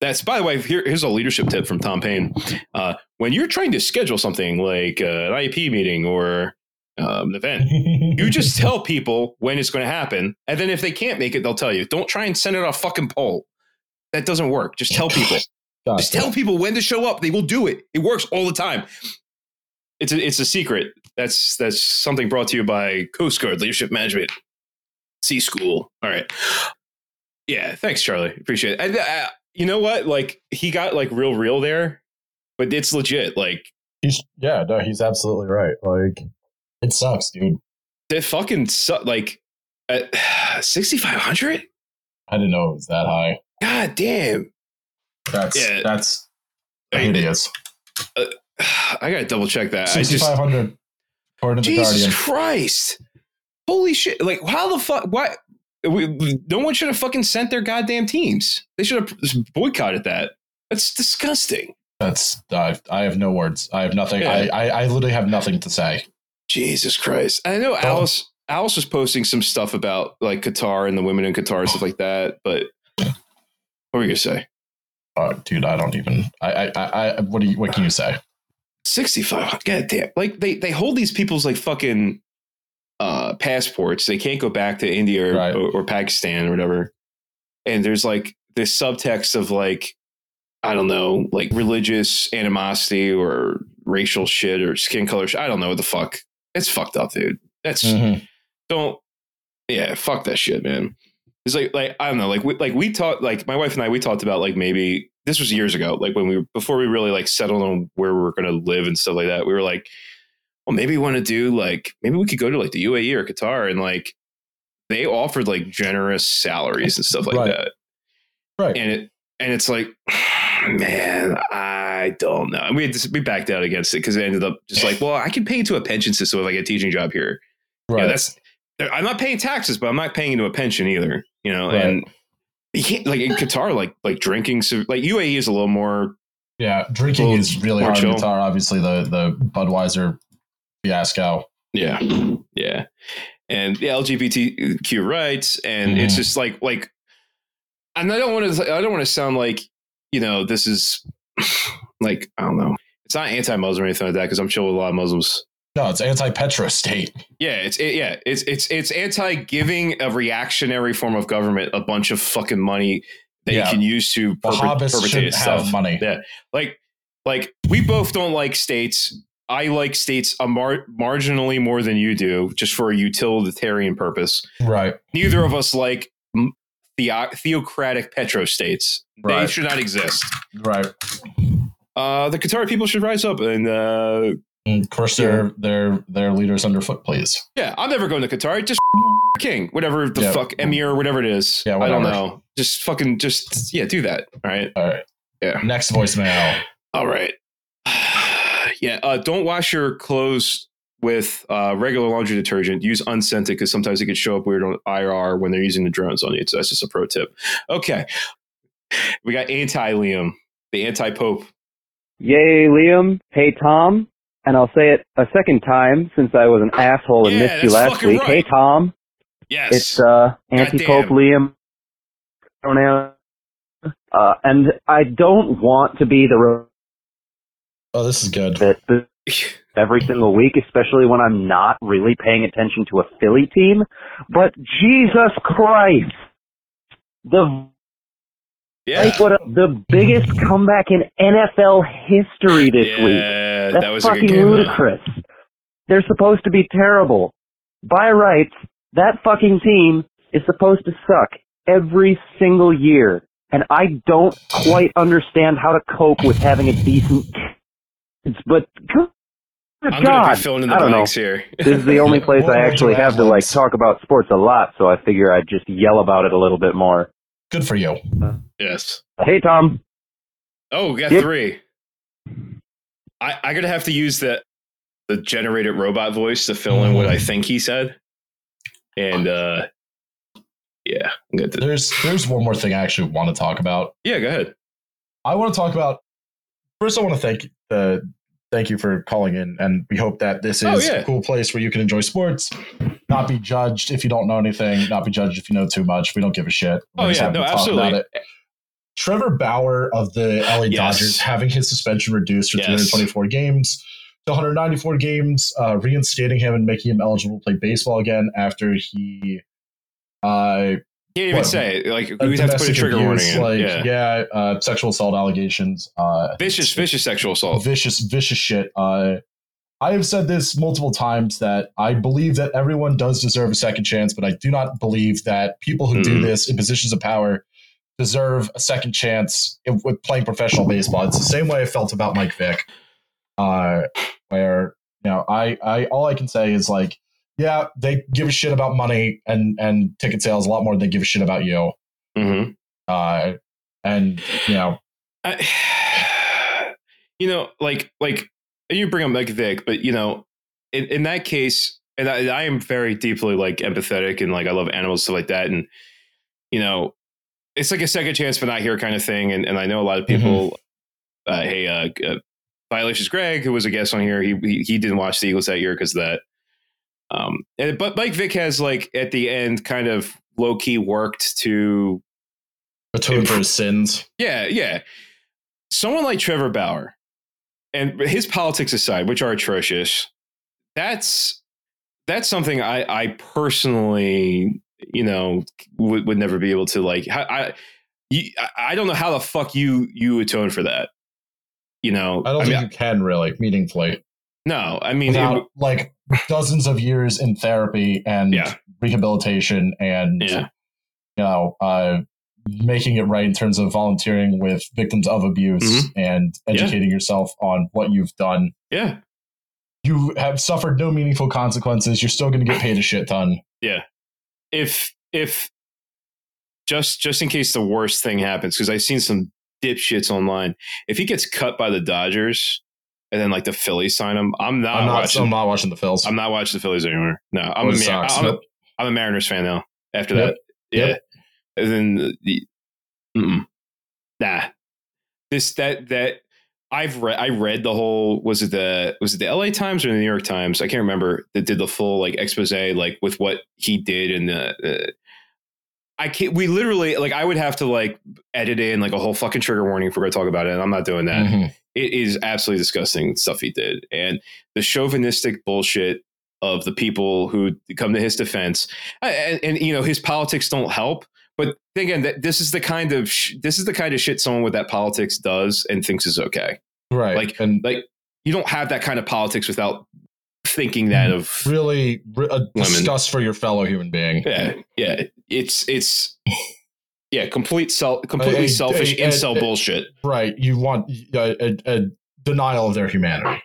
That's by the way. Here, here's a leadership tip from Tom Payne. Uh, when you're trying to schedule something like uh, an IEP meeting or um, an event, you just tell people when it's going to happen, and then if they can't make it, they'll tell you. Don't try and send it a fucking poll. That doesn't work. Just tell people.
Gotcha.
Just tell people when to show up. They will do it. It works all the time. It's a, it's a secret. That's that's something brought to you by Coast Guard Leadership Management C School. All right. Yeah. Thanks, Charlie. Appreciate it. And uh, you know what? Like he got like real real there, but it's legit. Like
He's yeah, no, he's absolutely right. Like it sucks, dude.
that fucking suck. like at sixty five hundred.
I didn't know it was that high.
God damn.
That's
Yeah.
that's
I-
hideous.
I gotta double check that. Sixty five hundred.
Sixty
just
five hundred according
Jesus
Guardian.
Christ. Holy shit! Like, how the fuck? Why? We, no one should have fucking sent their goddamn teams. They should have boycotted that. That's disgusting.
That's I, I have no words. I have nothing.
Yeah.
I, I I literally have nothing to say.
Jesus Christ! I know Alice. Alice was posting some stuff about like Qatar and the women in Qatar and stuff like that. But what were you gonna say?
Uh, dude, I don't even. I I I. I what do you? What can you say?
65 god damn like they they hold these people's like fucking uh passports they can't go back to india or,
Right.
or, or pakistan or whatever and there's like this subtext of like i don't know like religious animosity or racial shit or skin color shit. i don't know what the fuck it's fucked up dude that's
Mhm.
don't yeah fuck that shit man it's like like i don't know like we like we talked like my wife and i we talked about like maybe this was years ago like when we before we really like settled on where we were going to live and stuff like that we were like well maybe we want to do like maybe we could go to like the uae or qatar and like they offered like generous salaries and stuff like
Right.
that
Right.
and it and it's like man i don't know and we had to, we backed out against it because it ended up just like well i can pay into a pension system if i get a teaching job here
right.
yeah, that's. I'm not paying taxes, but I'm not paying into a pension either. You know,
Right.
and you can't like in Qatar, like like drinking. So like UAE is a little more.
yeah. Drinking is really hard in. Qatar. Obviously, the the Budweiser fiasco.
Yeah, yeah, and the LGBTQ rights, and it's
Mhm.
just like like, and I don't want to. I don't want to sound like you know this is like I don't know. It's not anti-Muslim or anything like that because I'm chill with a lot of Muslims.
No, it's anti-petro state.
Yeah, it's it, yeah, it's it's it's anti giving a reactionary form of government a bunch of fucking money that
Yeah.
you can use to
Wahhabis
perpetrate stuff.
money.
Yeah, like like we both don't like states. I like states a mar- marginally more than you do, just for a utilitarian purpose.
Right.
Neither of us like mm, theo- theocratic petrostates. They
Right.
should not exist.
Right.
Uh, the Qatar people should rise up and uh,
And of course, their their their leaders underfoot, please.
Yeah, I'm never going to Qatar. Just king, whatever the
Yeah.
fuck emir, whatever it is.
Yeah,
I don't know. Just fucking, just yeah, do that. All right,
All right.
Yeah.
Next voicemail.
all right. Yeah, uh, don't wash your clothes with uh, regular laundry detergent. Use unscented because sometimes it could show up weird on IR when they're using the drones on you. So that's just a pro tip. Okay, we got anti Liam, the anti Pope.
Yay, Liam. Hey, Tom. And I'll say it a second time since I was an asshole and
Yeah,
missed you last week.
right.
Hey, Tom.
Yes,
It's uh, anti-Pope
Goddamn.
Liam. Pronoun. Uh, and I don't want to be the
Oh, this is good.
that every single week, especially when I'm not really paying attention to a Philly team. But Jesus Christ, the
yeah,
like what a, the biggest comeback in NFL history this week. That's
that was
fucking
good game. huh?
ludicrous. They're supposed to be terrible. By rights, that fucking team is supposed to suck every single year. And I don't quite understand how to cope with having a decent. But good
I'm
God,
be filling in the
I don't know.
blanks here.
This is the only place I actually have to like talk about sports a lot, so I figure I'd just yell about it a little bit more.
Good for you.
yes.
Hey Tom,
Oh, we got
Yep.
three. I I gotta have to use the the generated robot voice to fill in what I think he said, and uh, yeah, I'm good. To,
There's there's one more thing I actually want to talk about.
yeah, go ahead.
I want to talk about. First, I want to thank uh, thank you for calling in, and we hope that this
Oh,
is
yeah.
a cool place where you can enjoy sports, not be judged if you don't know anything, not be judged if you know too much. We don't give a shit. We're
Oh yeah, no, absolutely.
Trevor Bauer of the LA
Yes.
Dodgers having his suspension reduced from
Yes.
324 games to 194 games, uh, reinstating him and making him eligible to play baseball again after he uh,
Can't even
What?
say it. Like we'd have to put a trigger
abuse,
warning. In.
Like,
yeah.
yeah, uh, sexual assault allegations. Uh,
vicious, vicious sexual assault.
vicious, vicious shit. Uh, I have said this multiple times that I believe that everyone does deserve a second chance, but I do not believe that people who do
Mhm.
this in positions of power deserve a second chance in, with playing professional baseball. It's the same way I felt about Mike Vick, uh, where you know I, I all I can say is like, yeah, they give a shit about money and and ticket sales a lot more than they give a shit about you.
hmm
Uh, and you know,
I, you know, like like you bring up Mike Vick, but you know, in, in that case, and I, I am very deeply like empathetic and like I love animals stuff like that, and you know, it's like a second chance but not here kind of thing. And and I know a lot of people. Uh, hey, uh, uh, Violations Greg, who was a guest on here, he he, he didn't watch the Eagles that year because that. Um, and, but Mike Vick has like at the end kind of low key worked to
Atone for his sins.
yeah, yeah. Someone like Trevor Bauer and his politics aside, which are atrocious, that's that's something I, I personally, you know, would, would never be able to like. I, I, you, I don't know how the fuck you you atone for that. You know,
I don't
mean,
think you can really meaningfully
no, I mean,
without
it-
like dozens of years in therapy and
Yeah.
rehabilitation and
yeah,
you know uh, making it right in terms of volunteering with victims of abuse
Mhm.
and educating yourself on what you've done.
yeah,
You have suffered no meaningful consequences. You're still going to get paid a shit ton. Yeah.
If if just just in case the worst thing happens, because I've seen some dipshits online. If he gets cut by the Dodgers and then like the Phillies sign him, I'm not,
I'm not.
watching.
I'm not watching the Phillies.
I'm not watching the Phillies anymore. No, I'm a,
Sox.
I'm, a. I'm a Mariners fan now. After
Yep.
that, yeah.
Yep.
And then the, mm-mm. nah, this that that I've read. I read the whole. Was it the was it the L.A. Times or the New York Times? I can't remember. That did the full like expose like with what he did and the. I can't. We literally like. I would have to like edit in like a whole fucking trigger warning if we're to talk about it. And I'm not doing that
Mhm.
It is absolutely disgusting stuff he did and the chauvinistic bullshit of the people who come to his defense and, and you know his politics don't help but again that this is the kind of sh- this is the kind of shit someone with that politics does and thinks is okay
Right.
Like-
and
like you don't have that kind of politics without thinking that mm, of
really re- a disgust for your fellow human being.
yeah yeah it's it's yeah complete self completely
A-
selfish
a- a-
incel bullshit
Right. You want a, a, a denial of their humanity.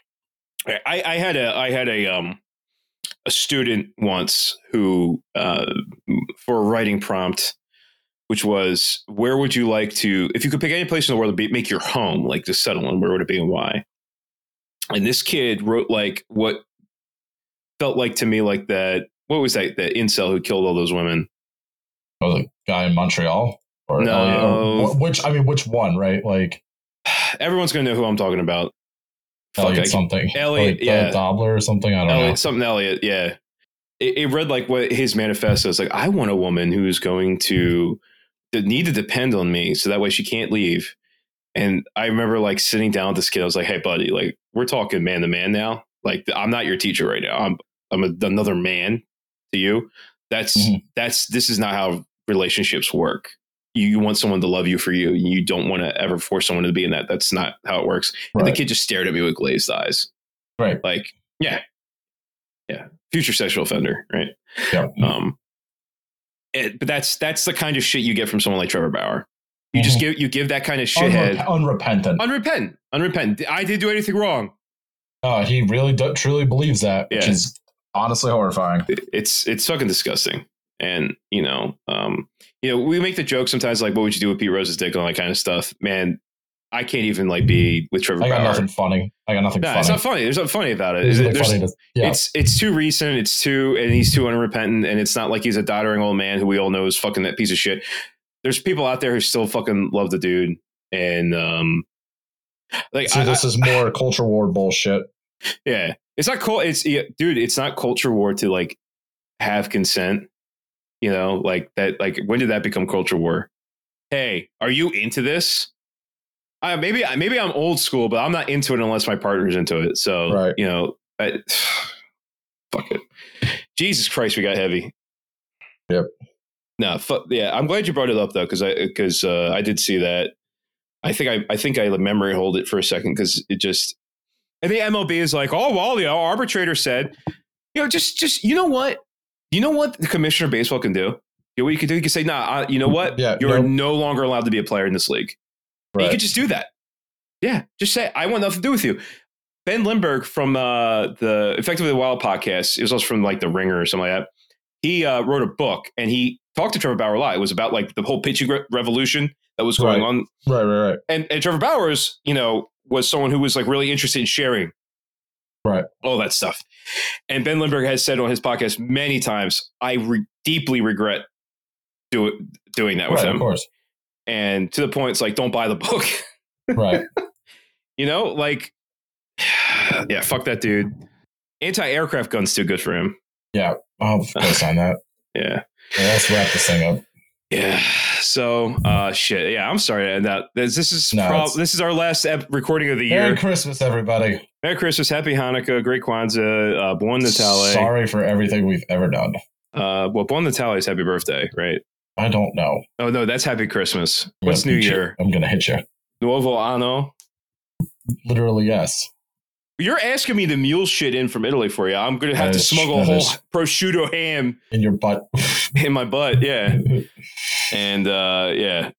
I, I had a I had a um a student once who uh, for a writing prompt, which was where would you like to if you could pick any place in the world to be, make your home, like to settle in, where would it be and why? And this kid wrote like what felt like to me like that. What was that? That incel who killed all those women.
Oh, the guy in Montreal? Or
No.
Elliot, or which I mean, which one? Right? Like
Everyone's gonna know who I'm talking about. Fuck,
Elliot
I-
something.
Elliot,
Like,
yeah.
Dobler or something. I don't
Elliot,
know.
something Elliot, yeah. It, it read like what his manifesto is like. I want a woman who's going to that need to depend on me, so that way she can't leave. And I remember like sitting down with this kid. I was like, "Hey, buddy, like we're talking man to man now. Like I'm not your teacher right now. I'm I'm a, another man to you. That's
Mhm.
that's this is not how relationships work. You, you want someone to love you for you. You don't want to ever force someone to be in that. That's not how it works. And the kid just stared at me with glazed eyes
Right.
like yeah yeah future sexual offender right
Yeah.
um it, but that's that's the kind of shit you get from someone like trevor bauer you just
Mhm.
give you give that kind of shithead
Unrep- unrepentant.
unrepentant unrepentant i didn't do anything wrong
Uh, he really do- truly believes that, which is honestly horrifying.
It- it's it's fucking disgusting and you know um you know we make the joke sometimes like what would you do with pete rose's dick and all that kind of stuff man i can't even like be with trevor
I got
bauer
nothing funny. I got nothing
no,
funny.
it's not funny there's nothing funny about it
There's- funny to- yeah.
It's it's too recent. It's too and he's too unrepentant. And it's not like he's a doddering old man who we all know is fucking that piece of shit. There's people out there who still fucking love the dude. And um like
See,
I-
this is more culture war bullshit.
Yeah. It's not cool. It's yeah, dude, it's not culture war to like have consent. You know, like that like when did that become culture war? Hey, are you into this? Uh, maybe maybe I'm old school, but I'm not into it unless my partner's into it. So
Right.
you know, I, fuck it. Jesus Christ, we got heavy.
Yep.
No, yeah, I'm glad you brought it up though, because I because uh, I did see that. I think I I think I let memory hold it for a second because it just. I think MLB is like, oh well, you know, arbitrator said, you know, just just you know what, you know what the commissioner of baseball can do. You know what you can do? You can say, nah, uh, you know what,
Yeah,
you're
nope.
no longer allowed to be a player in this league. You
Right.
could just do that. Yeah, just say I want nothing to do with you. Ben Lindbergh from uh, the Effectively the Wild podcast, it was also from like the Ringer or something like that. He uh, wrote a book and he talked to Trevor Bauer a lot. It was about like the whole pitching re- revolution that was going
Right.
on,
right, right, right.
and, and Trevor Bauer's, you know, was someone who was like really interested in sharing
Right.
all that stuff. And Ben Lindbergh has said on his podcast many times, I re- deeply regret do- doing that with
Right,
him.
of course.
And to the point, it's like, don't buy the book.
Right.
you know, like, yeah, fuck that dude. Anti aircraft guns too good for him.
Yeah. I'll go sign that.
Yeah.
Yeah, let's wrap this thing up.
Yeah. So, uh, shit. Yeah, I'm sorry. That this is
No,
prob- this is our last ep- recording of the
Merry
year.
Merry Christmas, everybody.
Merry Christmas, Happy Hanukkah, Great Kwanzaa, uh, Bon Natale.
Sorry for everything we've ever done.
Uh, well, Bon Natale is Happy Birthday, right?
I don't know.
Oh no, that's Happy Christmas. What's New
beat you.
Year?
I'm gonna hit you.
Nuovo Anno.
Literally, yes.
You're asking me to mule shit in from Italy for you. I'm gonna have
That
to
is-
smuggle a whole
is-
prosciutto ham
In your butt.
in my butt. Yeah. and uh yeah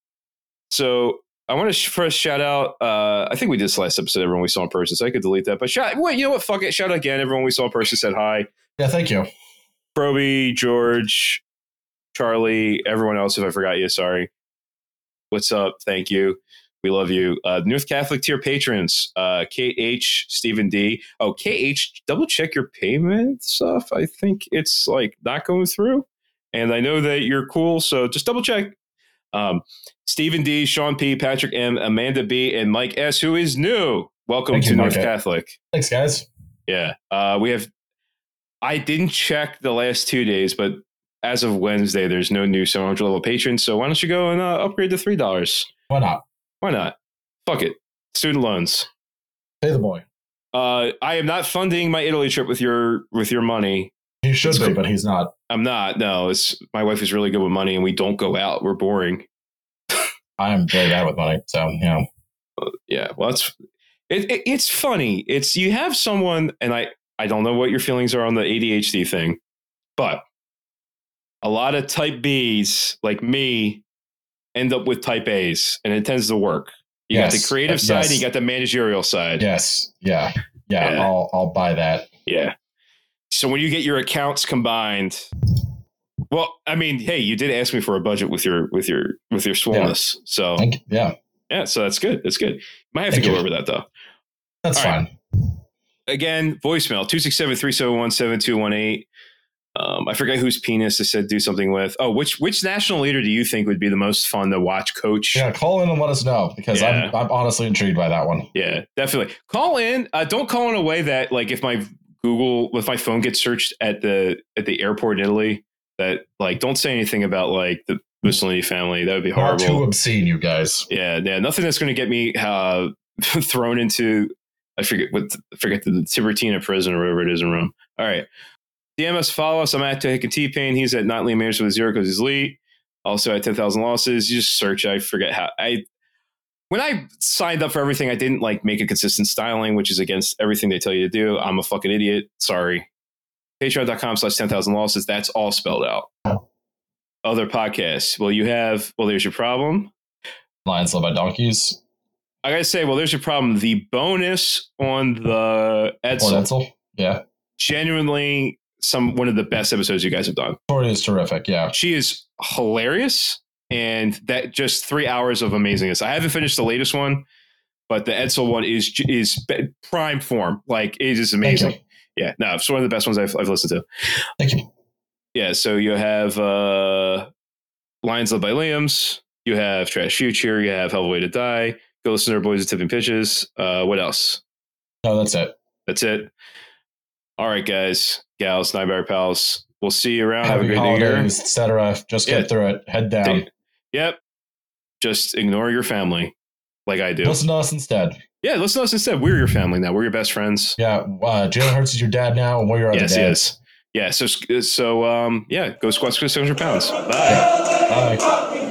so i want to sh- first shout out uh i think we did this last episode everyone we saw in person so i could delete that but shout well you know what fuck it shout out again everyone we saw in person said hi
yeah, thank you.
proby george charlie everyone else if i forgot you sorry what's up thank you we love you uh north catholic tier patrons uh kh stephen d oh kh double check your payment stuff i think it's like not going through and I know that you're cool, so just double check. Um, Stephen D, Sean P, Patrick M, Amanda B, and Mike S, who is new. Welcome
Thank
to
you,
North
Mike.
Catholic.
Thanks, guys.
Yeah, uh, we have. I didn't check the last two days, but as of Wednesday, there's no new 700 level patrons. So why don't you go and uh, upgrade to three dollars?
Why not?
Why not? Fuck it. Student loans.
Pay the boy.
Uh, I am not funding my Italy trip with your with your money.
He should
It's
be,
cool.
but he's not.
I'm not. No, it's my wife is really good with money, and we don't go out. We're boring.
I'm very bad with money. So, you know,
yeah well it's it, it, it's funny it's you have someone and i i don't know what your feelings are on the adhd thing but a lot of type b's like me end up with type a's and it tends to work you got the creative side
yes.
you got the managerial side
yes. Yeah. Yeah.
Yeah.
I'll, I'll buy that.
yeah so when you get your accounts combined well i mean hey you did ask me for a budget with your with your with your swollenness so
Thank, yeah.
yeah so that's good that's good might have
Thank
to go
you.
over that though
That's
All right.
fine.
again, voicemail 267-371-7218. Um, I forget whose penis I said do something with. Oh, which which national leader do you think would be the most fun to watch coach?
Yeah. Call in and let us know because
Yeah.
I'm, I'm honestly intrigued by that one.
Yeah, definitely. Call in. Uh, don't call in a way that like if my Google if my phone gets searched at the at the airport in Italy, that like don't say anything about like the Mussolini family. That would be
Far too
horrible.
obscene, you guys.
Yeah, yeah, nothing that's going to get me uh, thrown into I forget what I forget the Tiburtina prison or whatever it is in Rome. All right, DMS follow us. I'm at Hick and T Pain. He's at not Lee Manners with zero because he's elite. Also at ten thousand losses. You just search. I forget how I when I signed up for everything. I didn't like make a consistent styling, which is against everything they tell you to do. I'm a fucking idiot. Sorry. Patreon.com slash ten thousand losses. That's all spelled out. Other podcasts. Well, you have. Well, there's your problem.
Lions led by donkeys.
I gotta say, well, there's your problem. The bonus on the Edsel,
Edsel. Yeah.
genuinely some one of the best episodes you guys have done.
Tori is terrific. Yeah.
She is hilarious, and that just three hours of amazingness. I haven't finished the latest one, but the Edsel one is is prime form. Like it is amazing. Yeah, no, it's one of the best ones I've, I've listened to.
Thank you.
Yeah, so you have uh, Lions led by Liam's. You have Trash Future. You have Hell of a Way to Die. Go listen to our boys at Tipping Pitches. Uh, what else?
Oh, that's it.
That's it. All right, guys, gals, Nightmare pals. We'll see you around. Have a
Happy
good new year.
holidays, etc. Just get through it. Head down.
Take- Yep. Just ignore your family, like I do.
Listen to us instead.
yeah, listen to us instead. We're your family now. We're your best friends.
Yeah. Uh, Jalen Hurts is your dad now, and we're your other
yes,
dads.
yes. Yeah. So, so, um, yeah. Go squat, squat, 600 pounds. Bye.
Bye.